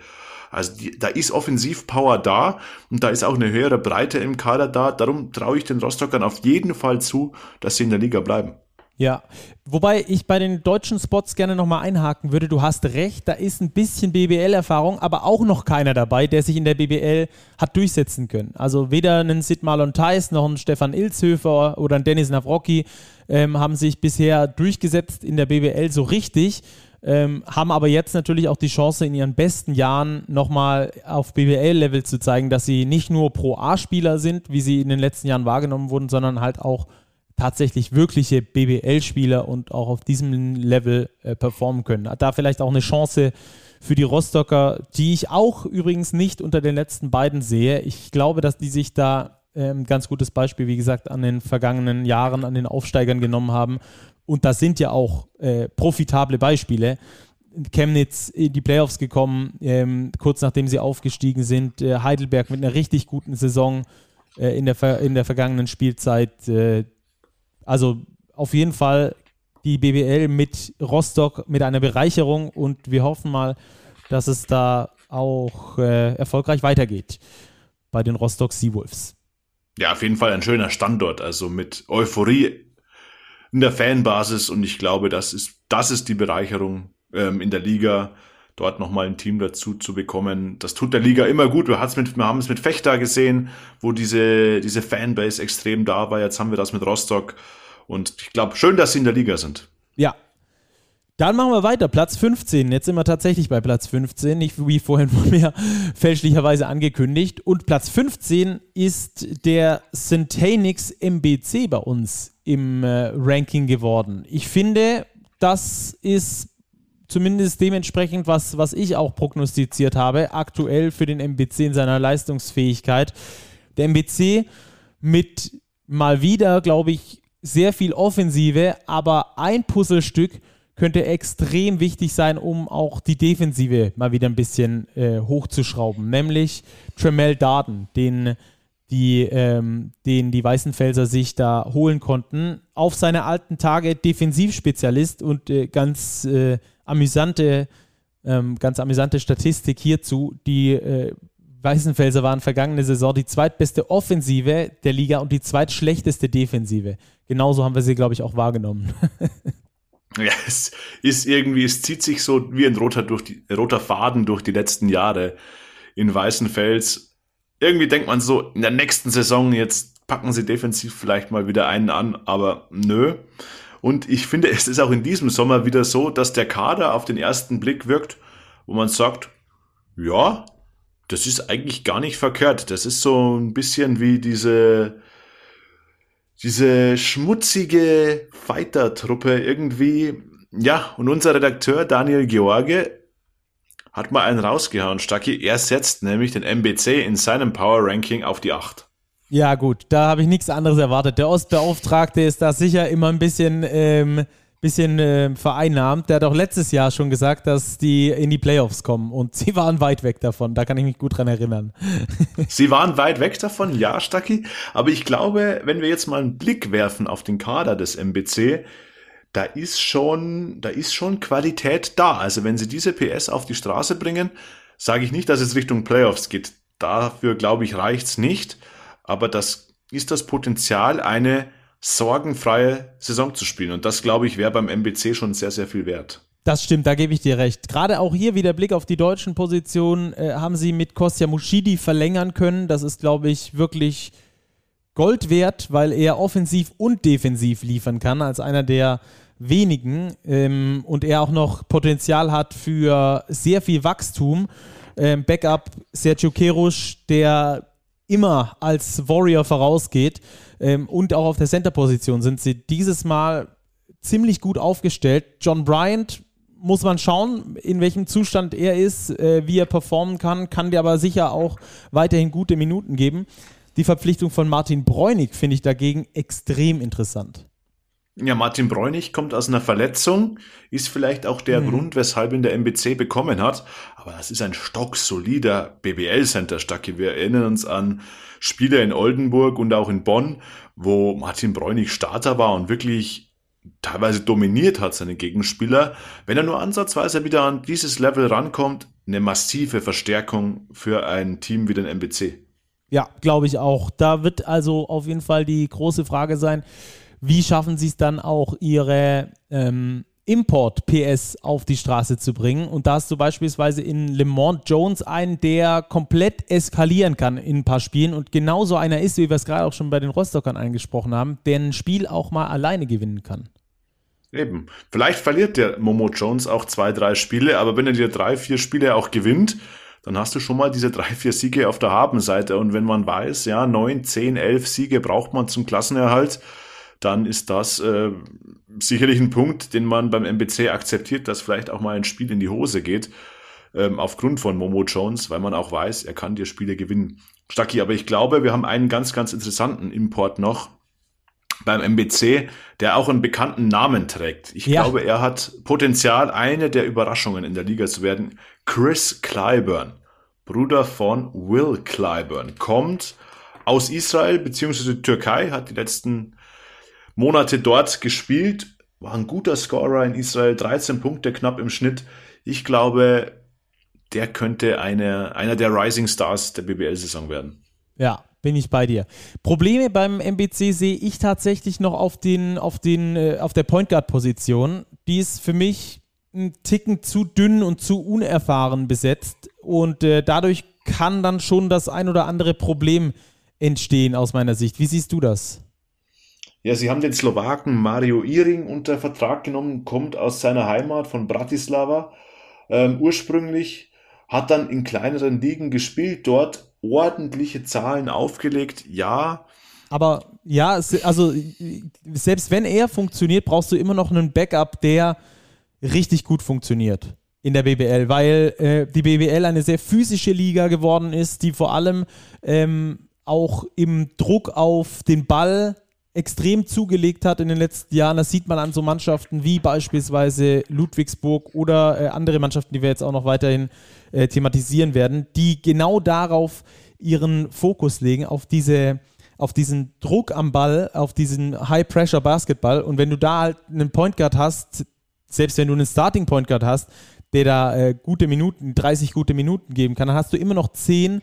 Also die, da ist Offensivpower da und da ist auch eine höhere Breite im Kader da. Darum traue ich den Rostockern auf jeden Fall zu, dass sie in der Liga bleiben. Ja, wobei ich bei den deutschen Spots gerne nochmal einhaken würde. Du hast recht, da ist ein bisschen BBL-Erfahrung, aber auch noch keiner dabei, der sich in der BBL hat durchsetzen können. Also weder ein Sid Marlon Theis noch ein Stefan Ilzhöfer oder ein Dennis Navrocki ähm, haben sich bisher durchgesetzt in der BBL so richtig, ähm, haben aber jetzt natürlich auch die Chance, in ihren besten Jahren nochmal auf BBL-Level zu zeigen, dass sie nicht nur Pro-A-Spieler sind, wie sie in den letzten Jahren wahrgenommen wurden, sondern halt auch tatsächlich wirkliche BBL-Spieler und auch auf diesem Level äh, performen können. Da vielleicht auch eine Chance für die Rostocker, die ich auch übrigens nicht unter den letzten beiden sehe. Ich glaube, dass die sich da ein ähm, ganz gutes Beispiel, wie gesagt, an den vergangenen Jahren, an den Aufsteigern genommen haben. Und das sind ja auch äh, profitable Beispiele. Chemnitz in die Playoffs gekommen, ähm, kurz nachdem sie aufgestiegen sind. Äh, Heidelberg mit einer richtig guten Saison äh, in, der in der vergangenen Spielzeit. Äh, also auf jeden Fall die BBL mit Rostock mit einer Bereicherung und wir hoffen mal, dass es da auch äh, erfolgreich weitergeht bei den Rostock Seawolves. Ja, auf jeden Fall ein schöner Standort, also mit Euphorie in der Fanbasis und ich glaube, das ist, das ist die Bereicherung ähm, in der Liga, dort nochmal ein Team dazu zu bekommen. Das tut der Liga immer gut. Wir, mit, wir haben es mit Fechter gesehen, wo diese, diese Fanbase extrem da war. Jetzt haben wir das mit Rostock. Und ich glaube, schön, dass sie in der Liga sind. Ja. Dann machen wir weiter. Platz 15. Jetzt sind wir tatsächlich bei Platz 15, nicht wie vorhin von mir fälschlicherweise angekündigt. Und Platz 15 ist der Centanix MBC bei uns im äh, Ranking geworden. Ich finde, das ist zumindest dementsprechend, was, was ich auch prognostiziert habe, aktuell für den MBC in seiner Leistungsfähigkeit. Der MBC mit mal wieder, glaube ich, sehr viel Offensive, aber ein Puzzlestück könnte extrem wichtig sein, um auch die Defensive mal wieder ein bisschen äh, hochzuschrauben, nämlich Tremel Darden, den die, ähm, den die Weißenfelser sich da holen konnten. Auf seine alten Tage Defensivspezialist und äh, ganz äh, amüsante, ähm, ganz amüsante Statistik hierzu. Die äh, Weißenfelser waren vergangene Saison die zweitbeste Offensive der Liga und die zweitschlechteste Defensive. Genauso haben wir sie, glaube ich, auch wahrgenommen. ja, es ist irgendwie, es zieht sich so wie ein roter, durch die, roter Faden durch die letzten Jahre in Weißenfels. Irgendwie denkt man so, in der nächsten Saison jetzt packen sie defensiv vielleicht mal wieder einen an, aber nö. Und ich finde, es ist auch in diesem Sommer wieder so, dass der Kader auf den ersten Blick wirkt, wo man sagt, ja, das ist eigentlich gar nicht verkehrt. Das ist so ein bisschen wie diese, diese schmutzige Fighter-Truppe irgendwie. Ja, und unser Redakteur Daniel George hat mal einen rausgehauen, Stacki. Er setzt nämlich den MBC in seinem Power Ranking auf die 8. Ja, gut, da habe ich nichts anderes erwartet. Der Ostbeauftragte ist da sicher immer ein bisschen, ähm, bisschen äh, vereinnahmt. Der hat auch letztes Jahr schon gesagt, dass die in die Playoffs kommen und sie waren weit weg davon. Da kann ich mich gut dran erinnern. sie waren weit weg davon, ja, Stacki. Aber ich glaube, wenn wir jetzt mal einen Blick werfen auf den Kader des MBC, da ist schon, da ist schon Qualität da. Also wenn sie diese PS auf die Straße bringen, sage ich nicht, dass es Richtung Playoffs geht. Dafür glaube ich reicht's nicht aber das ist das Potenzial, eine sorgenfreie Saison zu spielen. Und das, glaube ich, wäre beim MBC schon sehr, sehr viel wert. Das stimmt, da gebe ich dir recht. Gerade auch hier wieder Blick auf die deutschen Positionen, äh, haben sie mit Kostja Mushidi verlängern können. Das ist, glaube ich, wirklich Gold wert, weil er offensiv und defensiv liefern kann, als einer der wenigen. Ähm, und er auch noch Potenzial hat für sehr viel Wachstum. Ähm, Backup Sergio Kerusch, der immer als Warrior vorausgeht. Ähm, und auch auf der Center-Position sind sie dieses Mal ziemlich gut aufgestellt. John Bryant muss man schauen, in welchem Zustand er ist, äh, wie er performen kann, kann dir aber sicher auch weiterhin gute Minuten geben. Die Verpflichtung von Martin Bräunig finde ich dagegen extrem interessant. Ja, Martin Bräunig kommt aus einer Verletzung, ist vielleicht auch der mhm. Grund, weshalb ihn der MBC bekommen hat. Aber das ist ein stocksolider BBL-Center, Stacke. Wir erinnern uns an Spiele in Oldenburg und auch in Bonn, wo Martin Bräunig Starter war und wirklich teilweise dominiert hat seine Gegenspieler. Wenn er nur ansatzweise wieder an dieses Level rankommt, eine massive Verstärkung für ein Team wie den MBC. Ja, glaube ich auch. Da wird also auf jeden Fall die große Frage sein, wie schaffen sie es dann auch, ihre ähm, Import-PS auf die Straße zu bringen. Und da hast du beispielsweise in Le Mans Jones einen, der komplett eskalieren kann in ein paar Spielen und genauso einer ist, wie wir es gerade auch schon bei den Rostockern angesprochen haben, der ein Spiel auch mal alleine gewinnen kann. Eben. Vielleicht verliert der Momo Jones auch zwei, drei Spiele, aber wenn er dir drei, vier Spiele auch gewinnt, dann hast du schon mal diese drei, vier Siege auf der Habenseite. Und wenn man weiß, ja, neun, zehn, elf Siege braucht man zum Klassenerhalt, dann ist das äh, sicherlich ein Punkt, den man beim MBC akzeptiert, dass vielleicht auch mal ein Spiel in die Hose geht, ähm, aufgrund von Momo Jones, weil man auch weiß, er kann dir Spiele gewinnen. Stacki, aber ich glaube, wir haben einen ganz, ganz interessanten Import noch beim MBC, der auch einen bekannten Namen trägt. Ich ja. glaube, er hat Potenzial, eine der Überraschungen in der Liga zu werden. Chris Clyburn, Bruder von Will Clyburn, kommt aus Israel bzw. Türkei, hat die letzten Monate dort gespielt, war ein guter Scorer in Israel, 13 Punkte knapp im Schnitt. Ich glaube, der könnte eine, einer der Rising Stars der BBL-Saison werden. Ja, bin ich bei dir. Probleme beim MBC sehe ich tatsächlich noch auf, den, auf, den, äh, auf der Point Guard-Position. Die ist für mich ein Ticken zu dünn und zu unerfahren besetzt. Und äh, dadurch kann dann schon das ein oder andere Problem entstehen aus meiner Sicht. Wie siehst du das? Ja, sie haben den Slowaken Mario Iring unter Vertrag genommen, kommt aus seiner Heimat von Bratislava ähm, ursprünglich, hat dann in kleineren Ligen gespielt, dort ordentliche Zahlen aufgelegt, ja. Aber ja, also selbst wenn er funktioniert, brauchst du immer noch einen Backup, der richtig gut funktioniert in der BBL, weil äh, die BBL eine sehr physische Liga geworden ist, die vor allem ähm, auch im Druck auf den Ball extrem zugelegt hat in den letzten Jahren. Das sieht man an so Mannschaften wie beispielsweise Ludwigsburg oder äh, andere Mannschaften, die wir jetzt auch noch weiterhin äh, thematisieren werden, die genau darauf ihren Fokus legen, auf diese auf diesen Druck am Ball, auf diesen High-Pressure-Basketball. Und wenn du da halt einen Point Guard hast, selbst wenn du einen Starting Point Guard hast, der da äh, gute Minuten, 30 gute Minuten geben kann, dann hast du immer noch 10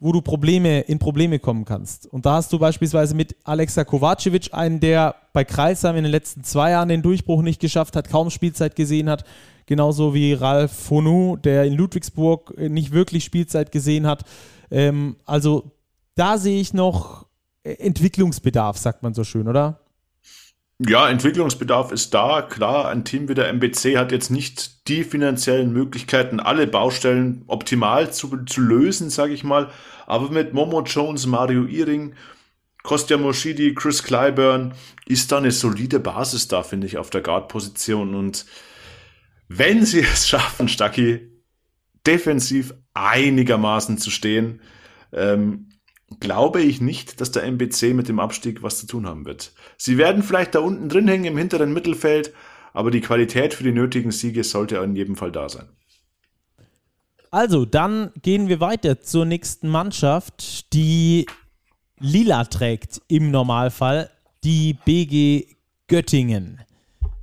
wo du Probleme in Probleme kommen kannst. Und da hast du beispielsweise mit Alexa Kovacevic einen, der bei Kreisheim in den letzten zwei Jahren den Durchbruch nicht geschafft hat, kaum Spielzeit gesehen hat. Genauso wie Ralf Fonu, der in Ludwigsburg nicht wirklich Spielzeit gesehen hat. Ähm, also da sehe ich noch Entwicklungsbedarf, sagt man so schön, oder? Ja, Entwicklungsbedarf ist da. Klar, ein Team wie der MBC hat jetzt nicht die finanziellen Möglichkeiten, alle Baustellen optimal zu, zu lösen, sage ich mal. Aber mit Momo Jones, Mario Iring, Kostja Moschidi, Chris Clyburn ist da eine solide Basis da, finde ich, auf der Guard-Position. Und wenn sie es schaffen, Stacki, defensiv einigermaßen zu stehen, ähm, glaube ich nicht, dass der MBC mit dem Abstieg was zu tun haben wird. Sie werden vielleicht da unten drin hängen im hinteren Mittelfeld, aber die Qualität für die nötigen Siege sollte in jedem Fall da sein. Also, dann gehen wir weiter zur nächsten Mannschaft, die lila trägt im Normalfall, die BG Göttingen.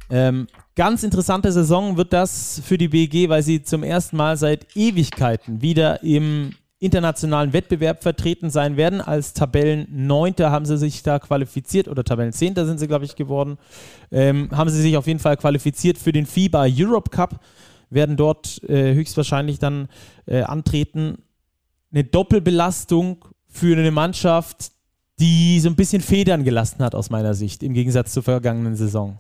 Ähm, ganz interessante Saison wird das für die BG, weil sie zum ersten Mal seit Ewigkeiten wieder im internationalen Wettbewerb vertreten sein werden. Als Tabellenneunter haben sie sich da qualifiziert oder Tabellenzehnter sind sie, glaube ich, geworden. Ähm, haben sie sich auf jeden Fall qualifiziert für den FIBA Europe Cup, werden dort äh, höchstwahrscheinlich dann äh, antreten. Eine Doppelbelastung für eine Mannschaft, die so ein bisschen Federn gelassen hat aus meiner Sicht, im Gegensatz zur vergangenen Saison.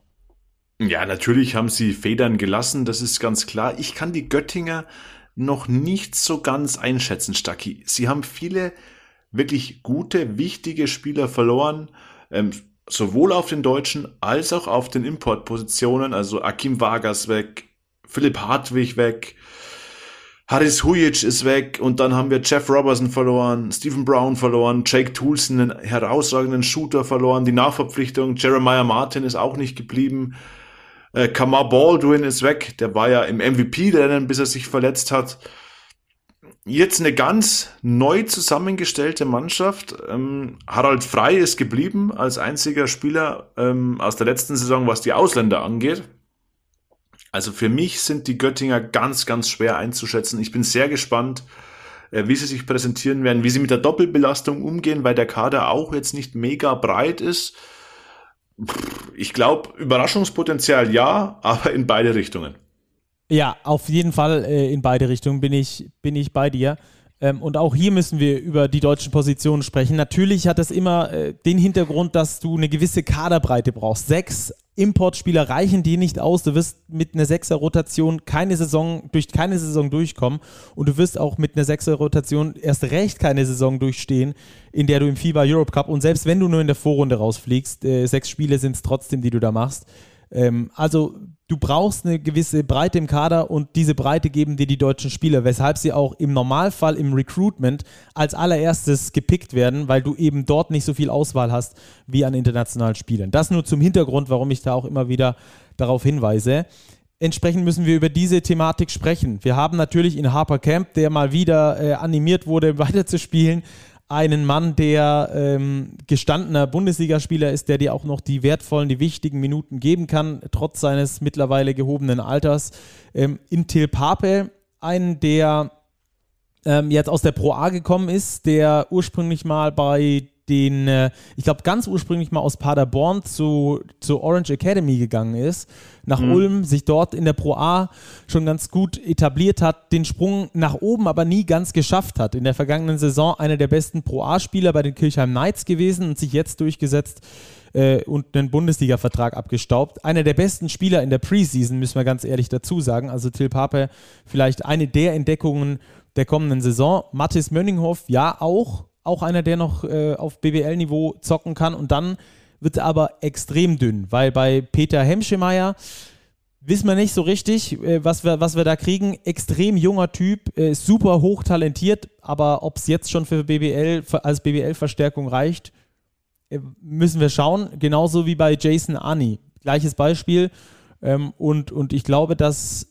Ja, natürlich haben sie Federn gelassen, das ist ganz klar. Ich kann die Göttinger noch nicht so ganz einschätzen, Stacki. Sie haben viele wirklich gute, wichtige Spieler verloren, ähm, sowohl auf den deutschen als auch auf den Importpositionen. Also Akim Vargas weg, Philipp Hartwig weg, Haris Hujic ist weg und dann haben wir Jeff Robertson verloren, Stephen Brown verloren, Jake Toulson, einen herausragenden Shooter verloren, die Nachverpflichtung, Jeremiah Martin ist auch nicht geblieben, äh, Kamar Baldwin ist weg, der war ja im MVP-Rennen, bis er sich verletzt hat. Jetzt eine ganz neu zusammengestellte Mannschaft. Ähm, Harald Frei ist geblieben als einziger Spieler ähm, aus der letzten Saison, was die Ausländer angeht. Also für mich sind die Göttinger ganz, ganz schwer einzuschätzen. Ich bin sehr gespannt, äh, wie sie sich präsentieren werden, wie sie mit der Doppelbelastung umgehen, weil der Kader auch jetzt nicht mega breit ist. Ich glaube, Überraschungspotenzial ja, aber in beide Richtungen. Ja, auf jeden Fall äh, in beide Richtungen bin ich, bin ich bei dir. Ähm, und auch hier müssen wir über die deutschen Positionen sprechen. Natürlich hat das immer äh, den Hintergrund, dass du eine gewisse Kaderbreite brauchst. Sechs Importspieler reichen dir nicht aus. Du wirst mit einer Sechser-Rotation keine Saison, durch keine Saison durchkommen. Und du wirst auch mit einer Sechser-Rotation erst recht keine Saison durchstehen, in der du im FIBA Europe Cup und selbst wenn du nur in der Vorrunde rausfliegst, äh, sechs Spiele sind es trotzdem, die du da machst. Ähm, also du brauchst eine gewisse Breite im Kader und diese Breite geben dir die deutschen Spieler, weshalb sie auch im Normalfall im Recruitment als allererstes gepickt werden, weil du eben dort nicht so viel Auswahl hast wie an internationalen Spielern. Das nur zum Hintergrund, warum ich da auch immer wieder darauf hinweise. Entsprechend müssen wir über diese Thematik sprechen. Wir haben natürlich in Harper Camp, der mal wieder äh, animiert wurde, weiterzuspielen, einen Mann, der ähm, gestandener Bundesligaspieler ist, der dir auch noch die wertvollen, die wichtigen Minuten geben kann, trotz seines mittlerweile gehobenen Alters. Ähm, in Til Pape, einen, der ähm, jetzt aus der Pro A gekommen ist, der ursprünglich mal bei den, äh, ich glaube, ganz ursprünglich mal aus Paderborn zu, zu Orange Academy gegangen ist, nach mhm. Ulm, sich dort in der Pro A schon ganz gut etabliert hat, den Sprung nach oben aber nie ganz geschafft hat. In der vergangenen Saison einer der besten Pro A-Spieler bei den Kirchheim Knights gewesen und sich jetzt durchgesetzt äh, und einen Bundesliga-Vertrag abgestaubt. Einer der besten Spieler in der Preseason, müssen wir ganz ehrlich dazu sagen. Also Till Pape vielleicht eine der Entdeckungen der kommenden Saison. Mathis Mönninghoff, ja auch, auch einer, der noch äh, auf BBL-Niveau zocken kann. Und dann wird es aber extrem dünn, weil bei Peter Hemschemeyer wissen wir nicht so richtig, äh, was, wir, was wir da kriegen. Extrem junger Typ, äh, super hoch talentiert, aber ob es jetzt schon für BBL als BBL-Verstärkung reicht, äh, müssen wir schauen. Genauso wie bei Jason Ani. Gleiches Beispiel. Ähm, und, und ich glaube, dass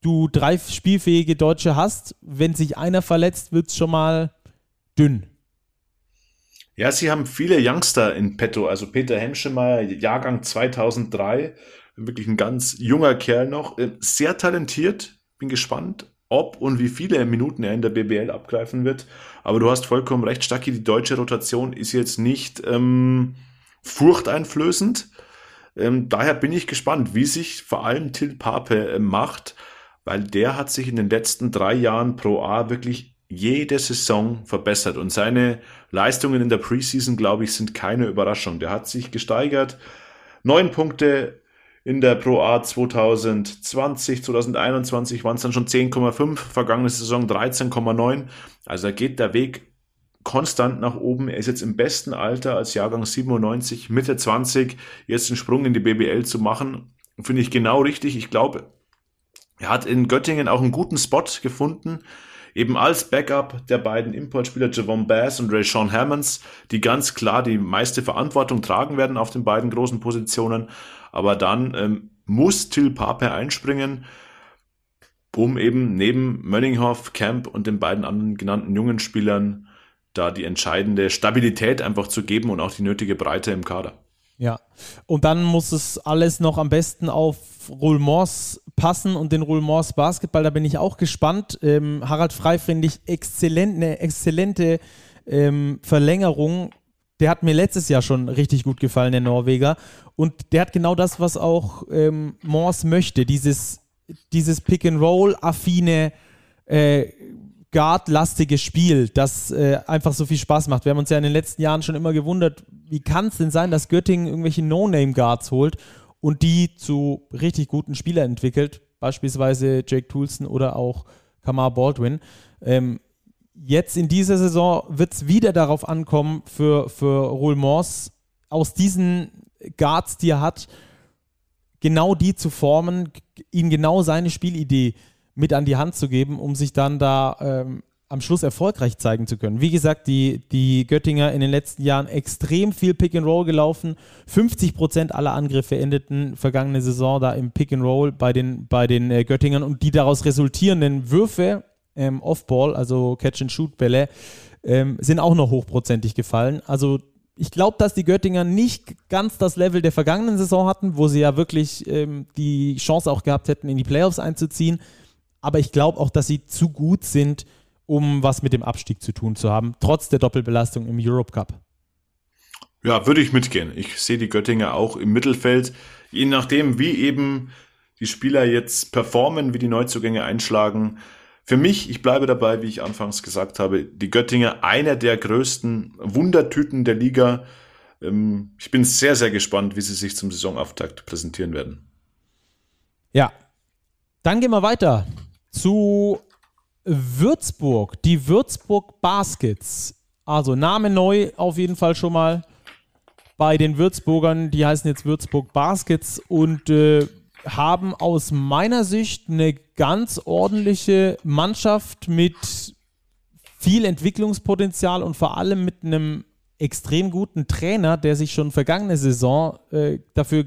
du drei spielfähige Deutsche hast. Wenn sich einer verletzt, wird es schon mal dünn. Ja, sie haben viele Youngster in petto. Also Peter Hemschemeyer, Jahrgang 2003, wirklich ein ganz junger Kerl noch, äh, sehr talentiert. Bin gespannt, ob und wie viele Minuten er in der BBL abgreifen wird. Aber du hast vollkommen recht, Stacki, die deutsche Rotation ist jetzt nicht ähm, furchteinflößend. Ähm, daher bin ich gespannt, wie sich vor allem Till Pape äh, macht, weil der hat sich in den letzten drei Jahren pro A wirklich jede Saison verbessert und seine Leistungen in der Preseason, glaube ich, sind keine Überraschung. Der hat sich gesteigert. Neun Punkte in der Pro A 2020, 2021 waren es dann schon 10,5, vergangene Saison 13,9. Also da geht der Weg konstant nach oben. Er ist jetzt im besten Alter als Jahrgang 97, Mitte 20, jetzt einen Sprung in die BBL zu machen, finde ich genau richtig. Ich glaube, er hat in Göttingen auch einen guten Spot gefunden eben als Backup der beiden Importspieler Javon Bass und Ray Sean Hammonds, die ganz klar die meiste Verantwortung tragen werden auf den beiden großen Positionen. Aber dann ähm, muss Till Pape einspringen, um eben neben Mönninghoff, Camp und den beiden anderen genannten jungen Spielern da die entscheidende Stabilität einfach zu geben und auch die nötige Breite im Kader. Ja, und dann muss es alles noch am besten auf Roulmors passen und den Roulmors Basketball, da bin ich auch gespannt. Ähm, Harald Frei finde ich exzellent, eine exzellente ähm, Verlängerung. Der hat mir letztes Jahr schon richtig gut gefallen, der Norweger. Und der hat genau das, was auch ähm, Mors möchte, dieses, dieses Pick-and-Roll-affine äh, Guard-lastige Spiel, das äh, einfach so viel Spaß macht. Wir haben uns ja in den letzten Jahren schon immer gewundert, wie kann es denn sein, dass Göttingen irgendwelche No-Name-Guards holt und die zu richtig guten Spielern entwickelt, beispielsweise Jake Toulson oder auch Kamar Baldwin. Ähm, jetzt in dieser Saison wird es wieder darauf ankommen, für, für Roel Moss aus diesen Guards, die er hat, genau die zu formen, ihnen genau seine Spielidee mit an die Hand zu geben, um sich dann da ähm, am Schluss erfolgreich zeigen zu können. Wie gesagt, die, die Göttinger in den letzten Jahren extrem viel Pick and Roll gelaufen. 50 Prozent aller Angriffe endeten vergangene Saison da im Pick and Roll bei den, bei den äh, Göttingern und die daraus resultierenden Würfe ähm, Off-Ball, also Catch-and-Shoot-Bälle, ähm, sind auch noch hochprozentig gefallen. Also ich glaube, dass die Göttinger nicht ganz das Level der vergangenen Saison hatten, wo sie ja wirklich ähm, die Chance auch gehabt hätten, in die Playoffs einzuziehen. Aber ich glaube auch, dass sie zu gut sind, um was mit dem Abstieg zu tun zu haben, trotz der Doppelbelastung im Europe Cup. Ja, würde ich mitgehen. Ich sehe die Göttinger auch im Mittelfeld. Je nachdem, wie eben die Spieler jetzt performen, wie die Neuzugänge einschlagen. Für mich, ich bleibe dabei, wie ich anfangs gesagt habe, die Göttinger einer der größten Wundertüten der Liga. Ähm, ich bin sehr, sehr gespannt, wie sie sich zum Saisonauftakt präsentieren werden. Ja, dann gehen wir weiter zu Würzburg. Die Würzburg Baskets. Also Name neu auf jeden Fall schon mal bei den Würzburgern. Die heißen jetzt Würzburg Baskets und äh, haben aus meiner Sicht eine ganz ordentliche Mannschaft mit viel Entwicklungspotenzial und vor allem mit einem extrem guten Trainer, der sich schon vergangene Saison äh, dafür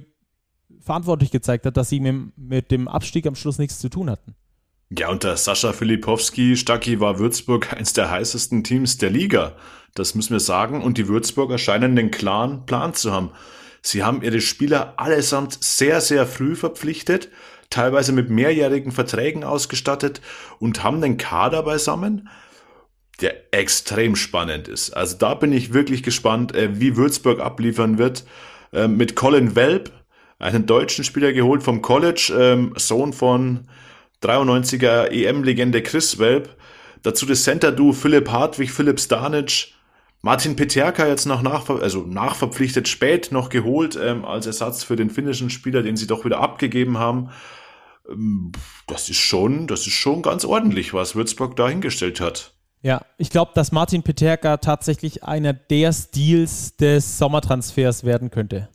verantwortlich gezeigt hat, dass sie mit, mit, dem Abstieg am Schluss nichts zu tun hatten. Ja, unter Sascha Filipowski, Stacki war Würzburg eins der heißesten Teams der Liga. Das müssen wir sagen. Und die Würzburger scheinen den klaren Plan zu haben. Sie haben ihre Spieler allesamt sehr, sehr früh verpflichtet, teilweise mit mehrjährigen Verträgen ausgestattet und haben den Kader beisammen, der extrem spannend ist. Also da bin ich wirklich gespannt, äh, wie Würzburg abliefern wird. Äh, mit Colin Welp, einen deutschen Spieler geholt vom College, ähm, Sohn von 93er EM-Legende Chris Welp. Dazu das Center-Duo Philipp Hartwig, Philipp Stanic, Martin Peterka jetzt noch nach, also nachverpflichtet, spät noch geholt ähm, als Ersatz für den finnischen Spieler, den sie doch wieder abgegeben haben. Ähm, das ist schon, das ist schon ganz ordentlich, was Würzburg da hingestellt hat. Ja, ich glaube, dass Martin Peterka tatsächlich einer der Stils des Sommertransfers werden könnte.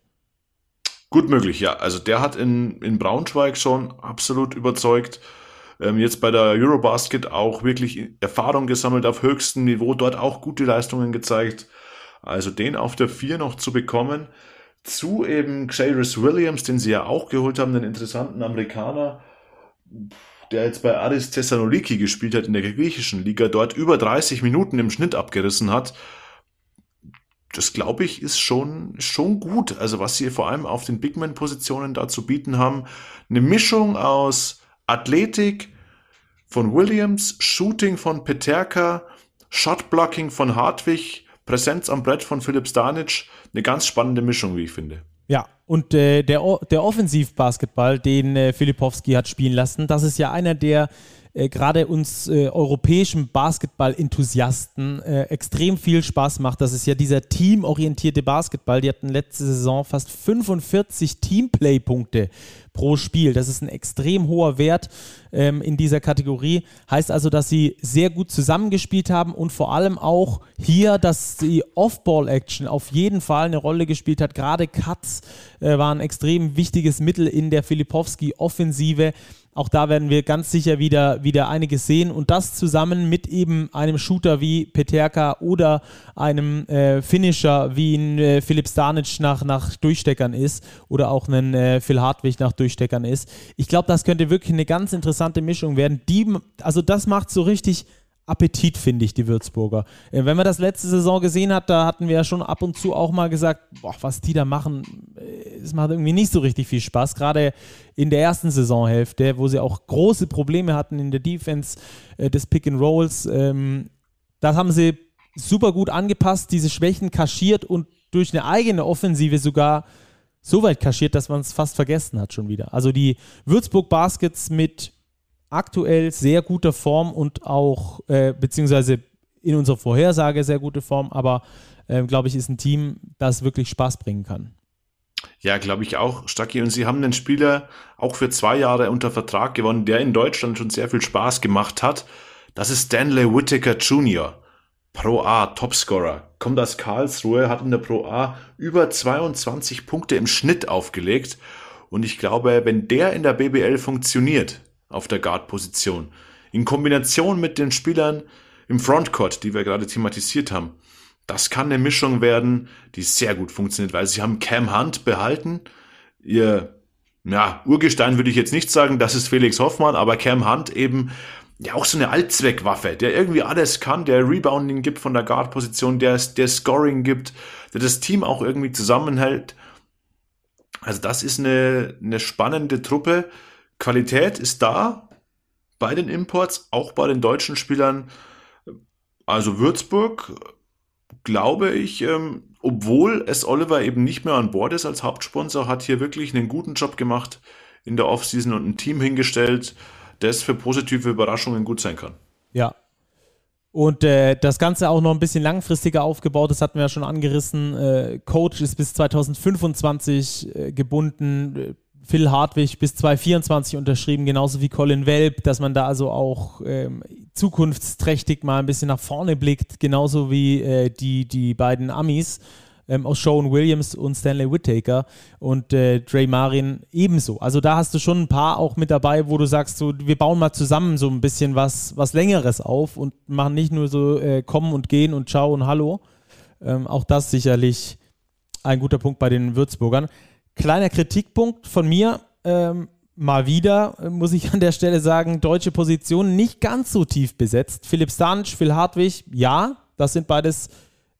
Gut möglich, ja. Also der hat in, in Braunschweig schon absolut überzeugt ähm, jetzt bei der Eurobasket auch wirklich Erfahrung gesammelt auf höchstem Niveau, dort auch gute Leistungen gezeigt. Also den auf der 4 noch zu bekommen. Zu eben Xavier Williams, den sie ja auch geholt haben, den interessanten Amerikaner, der jetzt bei Aris Thessaloniki gespielt hat in der griechischen Liga, dort über 30 Minuten im Schnitt abgerissen hat. Das glaube ich ist schon, schon gut. Also was sie vor allem auf den Bigman-Positionen da zu bieten haben. Eine Mischung aus Athletik von Williams, Shooting von Peterka, Shotblocking von Hartwig, Präsenz am Brett von Philipp Stanic. Eine ganz spannende Mischung, wie ich finde. Ja, und äh, der, der Offensivbasketball, den äh, Filipowski hat spielen lassen, das ist ja einer der äh, gerade uns äh, europäischen Basketball-Enthusiasten äh, extrem viel Spaß macht. Das ist ja dieser teamorientierte Basketball. Die hatten letzte Saison fast 45 Teamplay-Punkte pro Spiel. Das ist ein extrem hoher Wert ähm, in dieser Kategorie. Heißt also, dass sie sehr gut zusammengespielt haben und vor allem auch hier, dass die Off-Ball-Action auf jeden Fall eine Rolle gespielt hat. Gerade Cuts äh, waren ein extrem wichtiges Mittel in der Filipowski-Offensive. Auch da werden wir ganz sicher wieder, wieder einiges sehen und das zusammen mit eben einem Shooter wie Peterka oder einem äh, Finisher wie ein äh, Philipp Stanic nach, nach Durchsteckern ist oder auch ein äh, Phil Hartwig nach Durchsteckern ist. Ich glaube, das könnte wirklich eine ganz interessante Mischung werden. Die, also das macht so richtig Appetit, finde ich, die Würzburger. Äh, wenn man das letzte Saison gesehen hat, da hatten wir ja schon ab und zu auch mal gesagt, boah, was die da machen, äh, es macht irgendwie nicht so richtig viel Spaß. Gerade in der ersten Saisonhälfte, wo sie auch große Probleme hatten in der Defense äh, des Pick and Rolls. Ähm, das haben sie super gut angepasst, diese Schwächen kaschiert und durch eine eigene Offensive sogar so weit kaschiert, dass man es fast vergessen hat schon wieder. Also die Würzburg Baskets mit aktuell sehr guter Form und auch, äh, beziehungsweise in unserer Vorhersage sehr gute Form, aber äh, glaube ich, ist ein Team, das wirklich Spaß bringen kann. Ja, glaube ich auch, Stacki. Und sie haben einen Spieler auch für zwei Jahre unter Vertrag gewonnen, der in Deutschland schon sehr viel Spaß gemacht hat. Das ist Stanley Whittaker Jr. Pro A Topscorer. Kommt aus Karlsruhe, hat in der Pro A über 22 Punkte im Schnitt aufgelegt. Und ich glaube, wenn der in der BBL funktioniert, auf der Guard-Position, in Kombination mit den Spielern im Frontcourt, die wir gerade thematisiert haben, das kann eine Mischung werden, die sehr gut funktioniert, weil sie haben Cam Hunt behalten. Ihr ja, Urgestein würde ich jetzt nicht sagen, das ist Felix Hoffmann, aber Cam Hunt eben ja auch so eine Allzweckwaffe, der irgendwie alles kann, der Rebounding gibt von der Guard-Position, der, der Scoring gibt, der das Team auch irgendwie zusammenhält. Also das ist eine, eine spannende Truppe. Qualität ist da bei den Imports, auch bei den deutschen Spielern. Also Würzburg, glaube ich, ähm, obwohl es Oliver eben nicht mehr an Bord ist als Hauptsponsor, hat hier wirklich einen guten Job gemacht in der Offseason und ein Team hingestellt, das für positive Überraschungen gut sein kann. Ja. Und äh, das Ganze auch noch ein bisschen langfristiger aufgebaut, das hatten wir ja schon angerissen. Äh, Coach ist bis 2025 äh, gebunden. Phil Hartwig bis 2024 unterschrieben, genauso wie Colin Welp, dass man da also auch ähm, zukunftsträchtig mal ein bisschen nach vorne blickt, genauso wie äh, die, die beiden Amis ähm, aus Sean Williams und Stanley Whittaker und äh, Dre Marin ebenso. Also da hast du schon ein paar auch mit dabei, wo du sagst, so, wir bauen mal zusammen so ein bisschen was, was Längeres auf und machen nicht nur so äh, kommen und gehen und ciao und hallo. Ähm, auch das sicherlich ein guter Punkt bei den Würzburgern. Kleiner Kritikpunkt von mir, ähm, mal wieder, äh, muss ich an der Stelle sagen, deutsche Positionen nicht ganz so tief besetzt. Philipp Stansch, Phil Hartwig, ja, das sind beides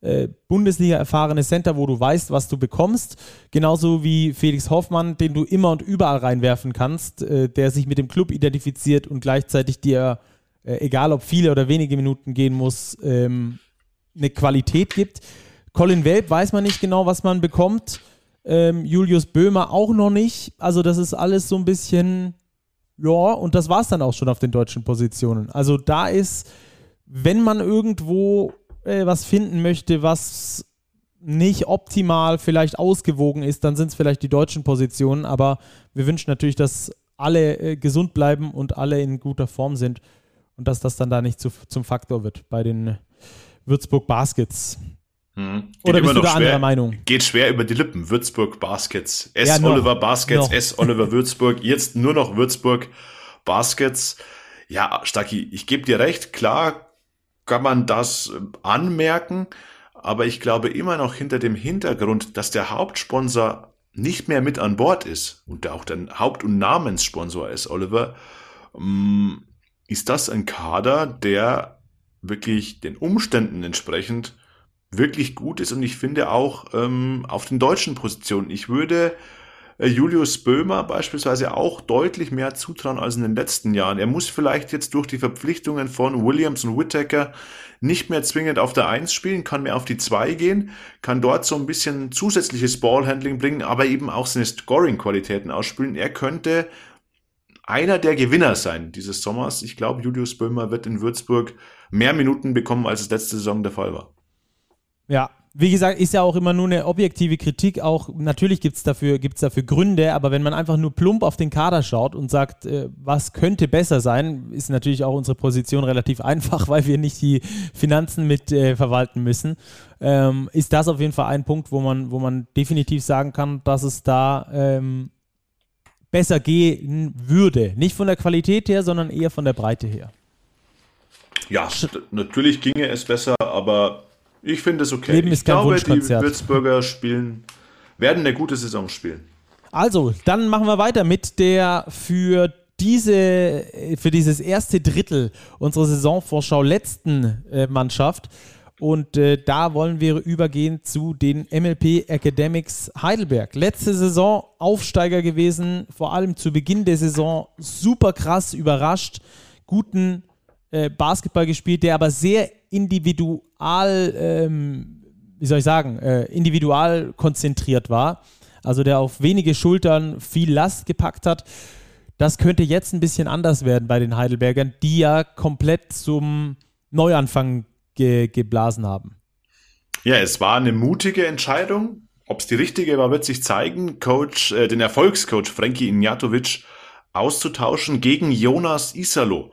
äh, Bundesliga erfahrene Center, wo du weißt, was du bekommst. Genauso wie Felix Hoffmann, den du immer und überall reinwerfen kannst, äh, der sich mit dem Club identifiziert und gleichzeitig dir, äh, egal ob viele oder wenige Minuten gehen muss, ähm, eine Qualität gibt. Colin Welp weiß man nicht genau, was man bekommt. Ähm, Julius Böhmer auch noch nicht. Also das ist alles so ein bisschen, ja, und das war es dann auch schon auf den deutschen Positionen. Also da ist, wenn man irgendwo äh, was finden möchte, was nicht optimal vielleicht ausgewogen ist, dann sind es vielleicht die deutschen Positionen, aber wir wünschen natürlich, dass alle äh, gesund bleiben und alle in guter Form sind und dass das dann da nicht zu, zum Faktor wird bei den Würzburg Baskets. Hm. Oder bist du da anderer Meinung? Geht schwer über die Lippen. Würzburg Baskets. S. Ja, Oliver Baskets, noch. S. Oliver Würzburg. Jetzt nur noch Würzburg Baskets. Ja, Stacki, ich gebe dir recht. Klar kann man das ähm, anmerken, aber ich glaube immer noch hinter dem Hintergrund, dass der Hauptsponsor nicht mehr mit an Bord ist und der auch der Haupt- und Namenssponsor ist, Oliver, ähm, ist das ein Kader, der wirklich den Umständen entsprechend wirklich gut ist und ich finde auch ähm, auf den deutschen Positionen. Ich würde äh, Julius Böhmer beispielsweise auch deutlich mehr zutrauen als in den letzten Jahren. Er muss vielleicht jetzt durch die Verpflichtungen von Williams und Whittaker nicht mehr zwingend auf der Eins spielen, kann mehr auf die Zwei gehen, kann dort so ein bisschen zusätzliches Ballhandling bringen, aber eben auch seine Scoring-Qualitäten ausspielen. Er könnte einer der Gewinner sein dieses Sommers. Ich glaube, Julius Böhmer wird in Würzburg mehr Minuten bekommen, als es letzte Saison der Fall war. Ja, wie gesagt, ist ja auch immer nur eine objektive Kritik. Auch natürlich gibt es dafür, gibt's dafür Gründe, aber wenn man einfach nur plump auf den Kader schaut und sagt, äh, was könnte besser sein, ist natürlich auch unsere Position relativ einfach, weil wir nicht die Finanzen mit äh, verwalten müssen. Ähm, ist das auf jeden Fall ein Punkt, wo man, wo man definitiv sagen kann, dass es da ähm, besser gehen würde. Nicht von der Qualität her, sondern eher von der Breite her. Ja, natürlich ginge es besser, aber ich finde es okay. Leben ist ich kein glaube, die Würzburger spielen, werden eine gute Saison spielen. Also, dann machen wir weiter mit der für diese, für dieses erste Drittel unserer Saisonvorschau letzten äh, Mannschaft. Und äh, da wollen wir übergehen zu den MLP Academics Heidelberg. Letzte Saison Aufsteiger gewesen, vor allem zu Beginn der Saison super krass überrascht, guten äh, Basketball gespielt, der aber sehr individual, ähm, wie soll ich sagen, äh, individual konzentriert war. Also der auf wenige Schultern viel Last gepackt hat. Das könnte jetzt ein bisschen anders werden bei den Heidelbergern, die ja komplett zum Neuanfang ge geblasen haben. Ja, es war eine mutige Entscheidung Ob es die richtige war, wird sich zeigen. Coach, äh, den Erfolgscoach Frankie Ignatovic auszutauschen gegen Jonas Isalo,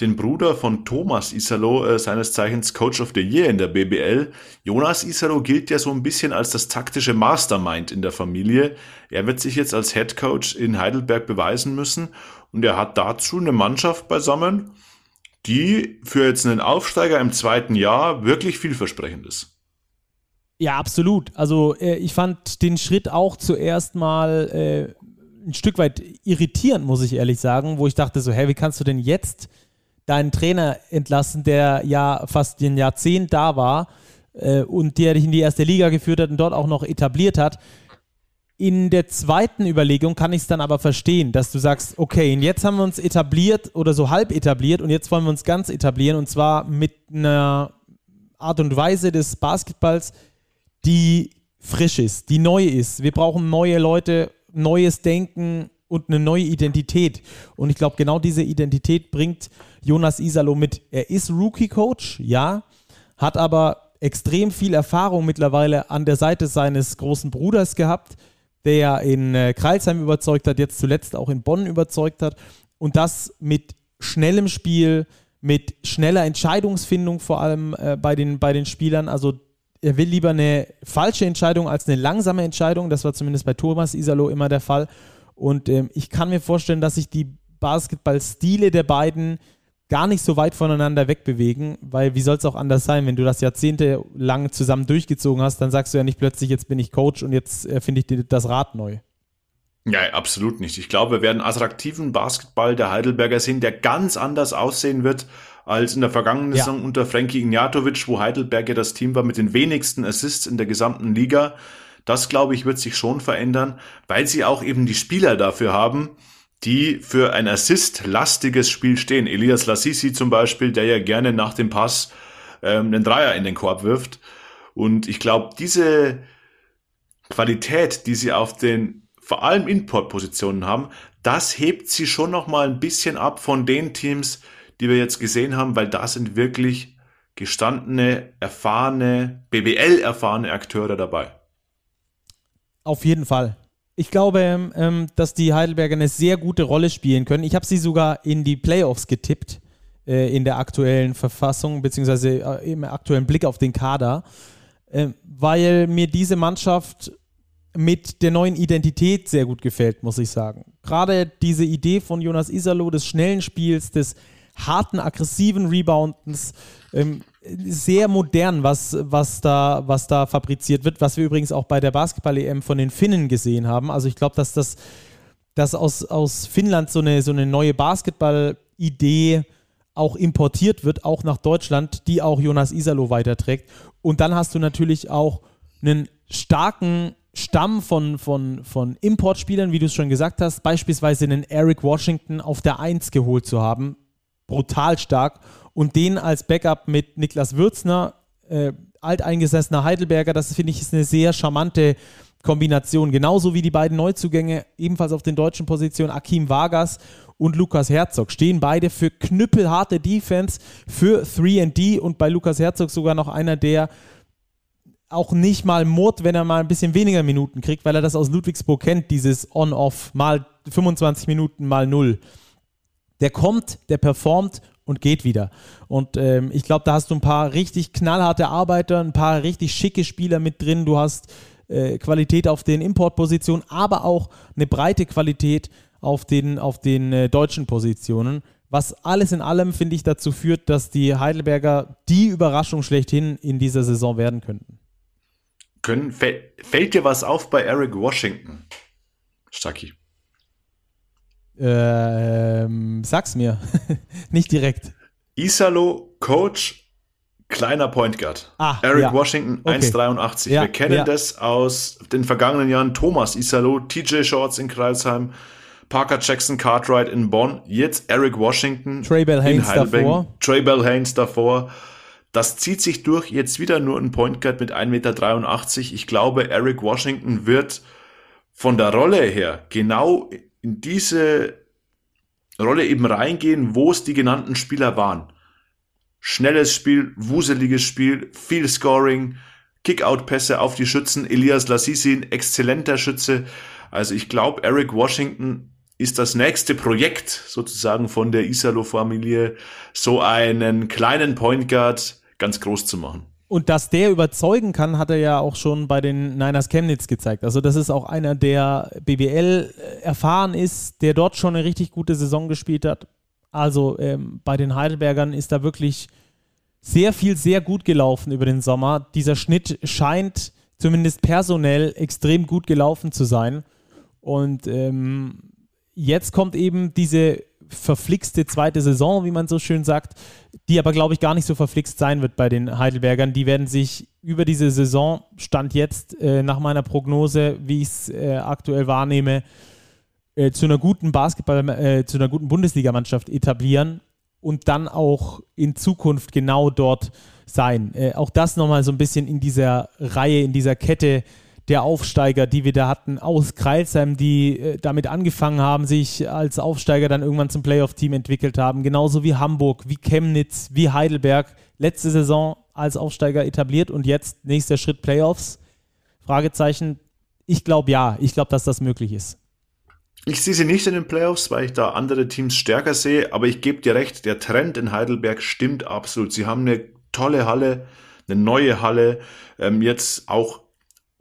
den Bruder von Thomas Isalo, äh, seines Zeichens Coach of the Year in der BBL. Jonas Isalo gilt ja so ein bisschen als das taktische Mastermind in der Familie. Er wird sich jetzt als Head Coach in Heidelberg beweisen müssen und er hat dazu eine Mannschaft beisammen, die für jetzt einen Aufsteiger im zweiten Jahr wirklich vielversprechend ist. Ja, absolut. Also äh, ich fand den Schritt auch zuerst mal äh, ein Stück weit irritierend, muss ich ehrlich sagen, wo ich dachte so, hey, wie kannst du denn jetzt deinen Trainer entlassen, der ja fast ein Jahrzehnt da war äh, und der dich in die erste Liga geführt hat und dort auch noch etabliert hat. In der zweiten Überlegung kann ich es dann aber verstehen, dass du sagst, okay, und jetzt haben wir uns etabliert oder so halb etabliert und jetzt wollen wir uns ganz etablieren und zwar mit einer Art und Weise des Basketballs, die frisch ist, die neu ist. Wir brauchen neue Leute, neues Denken und eine neue Identität. Und ich glaube, genau diese Identität bringt Jonas Isalo mit. Er ist Rookie-Coach, ja, hat aber extrem viel Erfahrung mittlerweile an der Seite seines großen Bruders gehabt, der in äh, Kreilsheim überzeugt hat, jetzt zuletzt auch in Bonn überzeugt hat. Und das mit schnellem Spiel, mit schneller Entscheidungsfindung vor allem äh, bei, den, bei den Spielern. Also er will lieber eine falsche Entscheidung als eine langsame Entscheidung. Das war zumindest bei Thomas Isalo immer der Fall. Und ähm, ich kann mir vorstellen, dass sich die Basketballstile der beiden gar nicht so weit voneinander wegbewegen, weil wie soll es auch anders sein, wenn du das jahrzehntelang zusammen durchgezogen hast, dann sagst du ja nicht plötzlich, jetzt bin ich Coach und jetzt finde ich das Rad neu. Ja, absolut nicht. Ich glaube, wir werden attraktiven Basketball der Heidelberger sehen, der ganz anders aussehen wird als in der vergangenen ja. Saison unter Frankie Ignatovic, wo Heidelberg ja das Team war mit den wenigsten Assists in der gesamten Liga. Das, glaube ich, wird sich schon verändern, weil sie auch eben die Spieler dafür haben, die für ein Assist-lastiges Spiel stehen. Elias Lassisi zum Beispiel, der ja gerne nach dem Pass ähm, einen Dreier in den Korb wirft. Und ich glaube, diese Qualität, die sie auf den vor allem Import-Positionen haben, das hebt sie schon noch mal ein bisschen ab von den Teams, die wir jetzt gesehen haben, weil da sind wirklich gestandene, erfahrene, BBL-erfahrene Akteure dabei. Auf jeden Fall. Ich glaube, ähm, dass die Heidelberger eine sehr gute Rolle spielen können. Ich habe sie sogar in die Playoffs getippt, äh, in der aktuellen Verfassung, beziehungsweise äh, im aktuellen Blick auf den Kader, äh, weil mir diese Mannschaft mit der neuen Identität sehr gut gefällt, muss ich sagen. Gerade diese Idee von Jonas Isalo des schnellen Spiels, des harten, aggressiven Reboundens. Ähm, sehr modern, was, was, da, was da fabriziert wird, was wir übrigens auch bei der Basketball-EM von den Finnen gesehen haben. Also ich glaube, dass das dass aus, aus Finnland so eine, so eine neue Basketball-Idee auch importiert wird, auch nach Deutschland, die auch Jonas Isalo weiterträgt. Und dann hast du natürlich auch einen starken Stamm von, von, von Importspielern, wie du es schon gesagt hast, beispielsweise einen Eric Washington auf der 1 geholt zu haben, brutal stark. Und den als Backup mit Niklas Würzner, äh, alteingesessener Heidelberger, das finde ich ist eine sehr charmante Kombination. Genauso wie die beiden Neuzugänge, ebenfalls auf den deutschen Positionen, Akim Vargas und Lukas Herzog, stehen beide für knüppelharte Defense, für 3D und bei Lukas Herzog sogar noch einer, der auch nicht mal murrt, wenn er mal ein bisschen weniger Minuten kriegt, weil er das aus Ludwigsburg kennt, dieses On-Off, mal 25 Minuten, mal 0 der kommt, der performt und geht wieder. Und ähm, ich glaube, da hast du ein paar richtig knallharte Arbeiter, ein paar richtig schicke Spieler mit drin. Du hast äh, Qualität auf den Importpositionen, aber auch eine breite Qualität auf den, auf den äh, deutschen Positionen. Was alles in allem, finde ich, dazu führt, dass die Heidelberger die Überraschung schlechthin in dieser Saison werden könnten. Können, fällt dir was auf bei Eric Washington, Stucky? Ähm, sag's mir. Nicht direkt. Isalo, Coach, kleiner Point Guard. Ah, Eric ja. Washington, okay. 1,83. Ja, Wir kennen ja. das aus den vergangenen Jahren. Thomas Isalo, TJ Shorts in Kreilsheim, Parker Jackson Cartwright in Bonn, jetzt Eric Washington Trey Bell Haynes davor. Trey Bell Haynes davor. Das zieht sich durch. Jetzt wieder nur ein Point Guard mit 1,83 Meter. Ich glaube, Eric Washington wird von der Rolle her genau in diese Rolle eben reingehen, wo es die genannten Spieler waren. Schnelles Spiel, wuseliges Spiel, viel Scoring, Kickout-Pässe auf die Schützen. Elias Lassisi, ein exzellenter Schütze. Also ich glaube, Eric Washington ist das nächste Projekt sozusagen von der Isalo-Familie, so einen kleinen Point Guard ganz groß zu machen. Und dass der überzeugen kann, hat er ja auch schon bei den Niners Chemnitz gezeigt. Also das ist auch einer, der BBL erfahren ist, der dort schon eine richtig gute Saison gespielt hat. Also ähm, bei den Heidelbergern ist da wirklich sehr viel sehr gut gelaufen über den Sommer. Dieser Schnitt scheint zumindest personell extrem gut gelaufen zu sein. Und ähm, jetzt kommt eben diese verflixte zweite Saison, wie man so schön sagt, die aber, glaube ich, gar nicht so verflixt sein wird bei den Heidelbergern. Die werden sich über diese Saison, Stand jetzt, äh, nach meiner Prognose, wie ich es äh, aktuell wahrnehme, äh, zu einer guten Basketball, äh, zu einer guten Bundesligamannschaft etablieren und dann auch in Zukunft genau dort sein. Äh, auch das nochmal so ein bisschen in dieser Reihe, in dieser Kette der Aufsteiger, die wir da hatten, aus Kreilsheim, die äh, damit angefangen haben, sich als Aufsteiger dann irgendwann zum Playoff-Team entwickelt haben. Genauso wie Hamburg, wie Chemnitz, wie Heidelberg. Letzte Saison als Aufsteiger etabliert und jetzt nächster Schritt Playoffs. Fragezeichen. Ich glaube ja, ich glaube, dass das möglich ist. Ich sehe sie nicht in den Playoffs, weil ich da andere Teams stärker sehe, aber ich gebe dir recht, der Trend in Heidelberg stimmt absolut. Sie haben eine tolle Halle, eine neue Halle, ähm, jetzt auch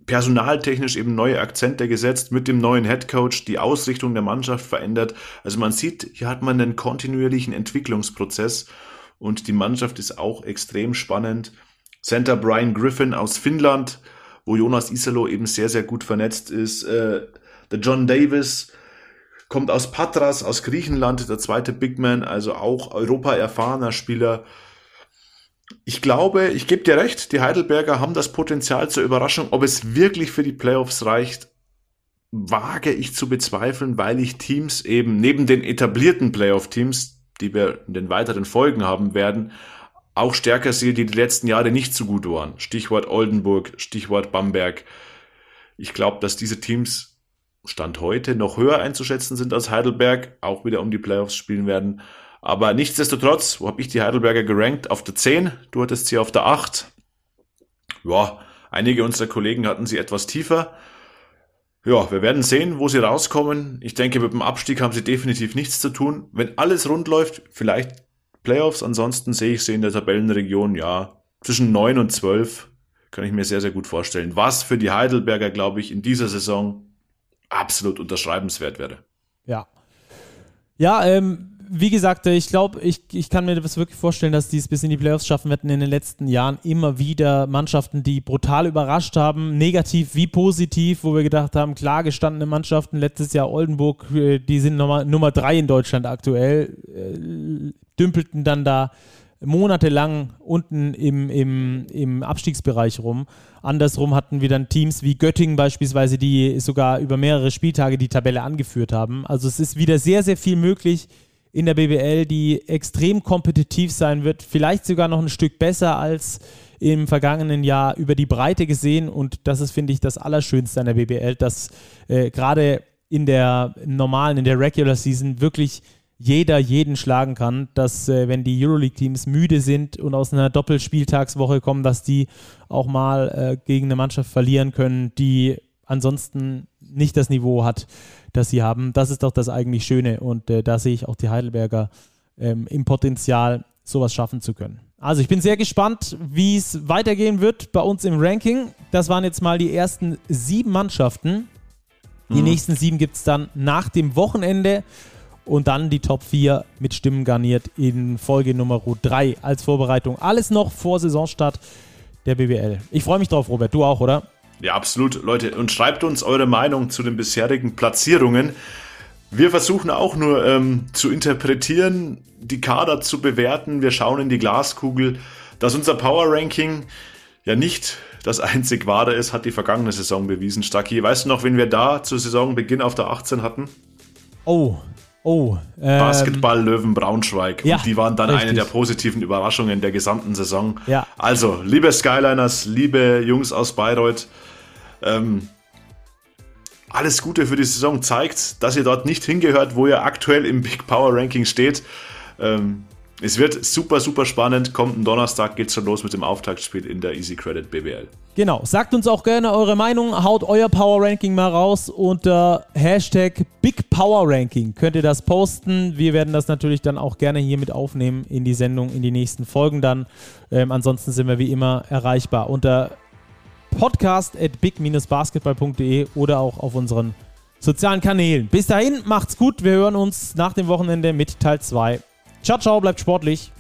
personaltechnisch eben neue Akzente gesetzt, mit dem neuen Headcoach die Ausrichtung der Mannschaft verändert. Also man sieht, hier hat man einen kontinuierlichen Entwicklungsprozess und die Mannschaft ist auch extrem spannend. Center Brian Griffin aus Finnland, wo Jonas Isalo eben sehr, sehr gut vernetzt ist. Äh, der John Davis kommt aus Patras, aus Griechenland, der zweite Big Man, also auch Europa erfahrener Spieler ich glaube, ich gebe dir recht, die Heidelberger haben das Potenzial zur Überraschung. Ob es wirklich für die Playoffs reicht, wage ich zu bezweifeln, weil ich Teams eben neben den etablierten Playoff-Teams, die wir in den weiteren Folgen haben werden, auch stärker sehe, die die letzten Jahre nicht so gut waren. Stichwort Oldenburg, Stichwort Bamberg. Ich glaube, dass diese Teams Stand heute noch höher einzuschätzen sind als Heidelberg, auch wieder um die Playoffs spielen werden. Aber nichtsdestotrotz, wo habe ich die Heidelberger gerankt? Auf der 10, du hattest sie auf der 8. Ja, einige unserer Kollegen hatten sie etwas tiefer. Ja, wir werden sehen, wo sie rauskommen. Ich denke, mit dem Abstieg haben sie definitiv nichts zu tun. Wenn alles rund läuft, vielleicht Playoffs. Ansonsten sehe ich sie in der Tabellenregion, ja, zwischen 9 und 12. Kann ich mir sehr, sehr gut vorstellen. Was für die Heidelberger, glaube ich, in dieser Saison absolut unterschreibenswert wäre. Ja. Ja, ähm, wie gesagt, ich glaube, ich, ich kann mir das wirklich vorstellen, dass die es bis in die Playoffs schaffen werden in den letzten Jahren. Immer wieder Mannschaften, die brutal überrascht haben, negativ wie positiv, wo wir gedacht haben, klar gestandene Mannschaften, letztes Jahr Oldenburg, äh, die sind Nummer, Nummer drei in Deutschland aktuell, äh, dümpelten dann da monatelang unten im, im, im Abstiegsbereich rum. Andersrum hatten wir dann Teams wie Göttingen beispielsweise, die sogar über mehrere Spieltage die Tabelle angeführt haben. Also es ist wieder sehr, sehr viel möglich in der BBL, die extrem kompetitiv sein wird, vielleicht sogar noch ein Stück besser als im vergangenen Jahr über die Breite gesehen. Und das ist, finde ich, das Allerschönste an der BBL, dass äh, gerade in der normalen, in der Regular Season wirklich jeder jeden schlagen kann, dass äh, wenn die Euroleague-Teams müde sind und aus einer Doppelspieltagswoche kommen, dass die auch mal äh, gegen eine Mannschaft verlieren können, die ansonsten nicht das Niveau hat, das sie haben. Das ist doch das eigentlich Schöne und äh, da sehe ich auch die Heidelberger ähm, im Potenzial, sowas schaffen zu können. Also ich bin sehr gespannt, wie es weitergehen wird bei uns im Ranking. Das waren jetzt mal die ersten sieben Mannschaften. Die mhm. nächsten sieben gibt es dann nach dem Wochenende und dann die Top 4 mit Stimmen garniert in Folge Nummer 3 als Vorbereitung. Alles noch vor Saisonstart der BBL. Ich freue mich drauf, Robert. Du auch, oder? Ja, absolut, Leute. Und schreibt uns eure Meinung zu den bisherigen Platzierungen. Wir versuchen auch nur ähm, zu interpretieren, die Kader zu bewerten. Wir schauen in die Glaskugel. Dass unser Power Ranking ja nicht das einzig wahre ist, hat die vergangene Saison bewiesen. Stacki, weißt du noch, wen wir da zu Saisonbeginn auf der 18 hatten? Oh, Oh, ähm, Basketball Löwen Braunschweig. Ja, und die waren dann richtig. eine der positiven Überraschungen der gesamten Saison. Ja. Also, liebe Skyliners, liebe Jungs aus Bayreuth, ähm, alles Gute für die Saison. Zeigt, dass ihr dort nicht hingehört, wo ihr aktuell im Big Power Ranking steht. Ähm, Es wird super, super spannend. Kommenden Donnerstag geht es schon los mit dem Auftaktspiel in der Easy Credit BWL. Genau. Sagt uns auch gerne eure Meinung. Haut euer Power Ranking mal raus unter Hashtag Big Power Ranking. Könnt ihr das posten? Wir werden das natürlich dann auch gerne hier mit aufnehmen in die Sendung, in die nächsten Folgen dann. Ähm, ansonsten sind wir wie immer erreichbar unter podcast at big-basketball.de oder auch auf unseren sozialen Kanälen. Bis dahin, macht's gut. Wir hören uns nach dem Wochenende mit Teil 2 Ciao, ciao, bleibt sportlich.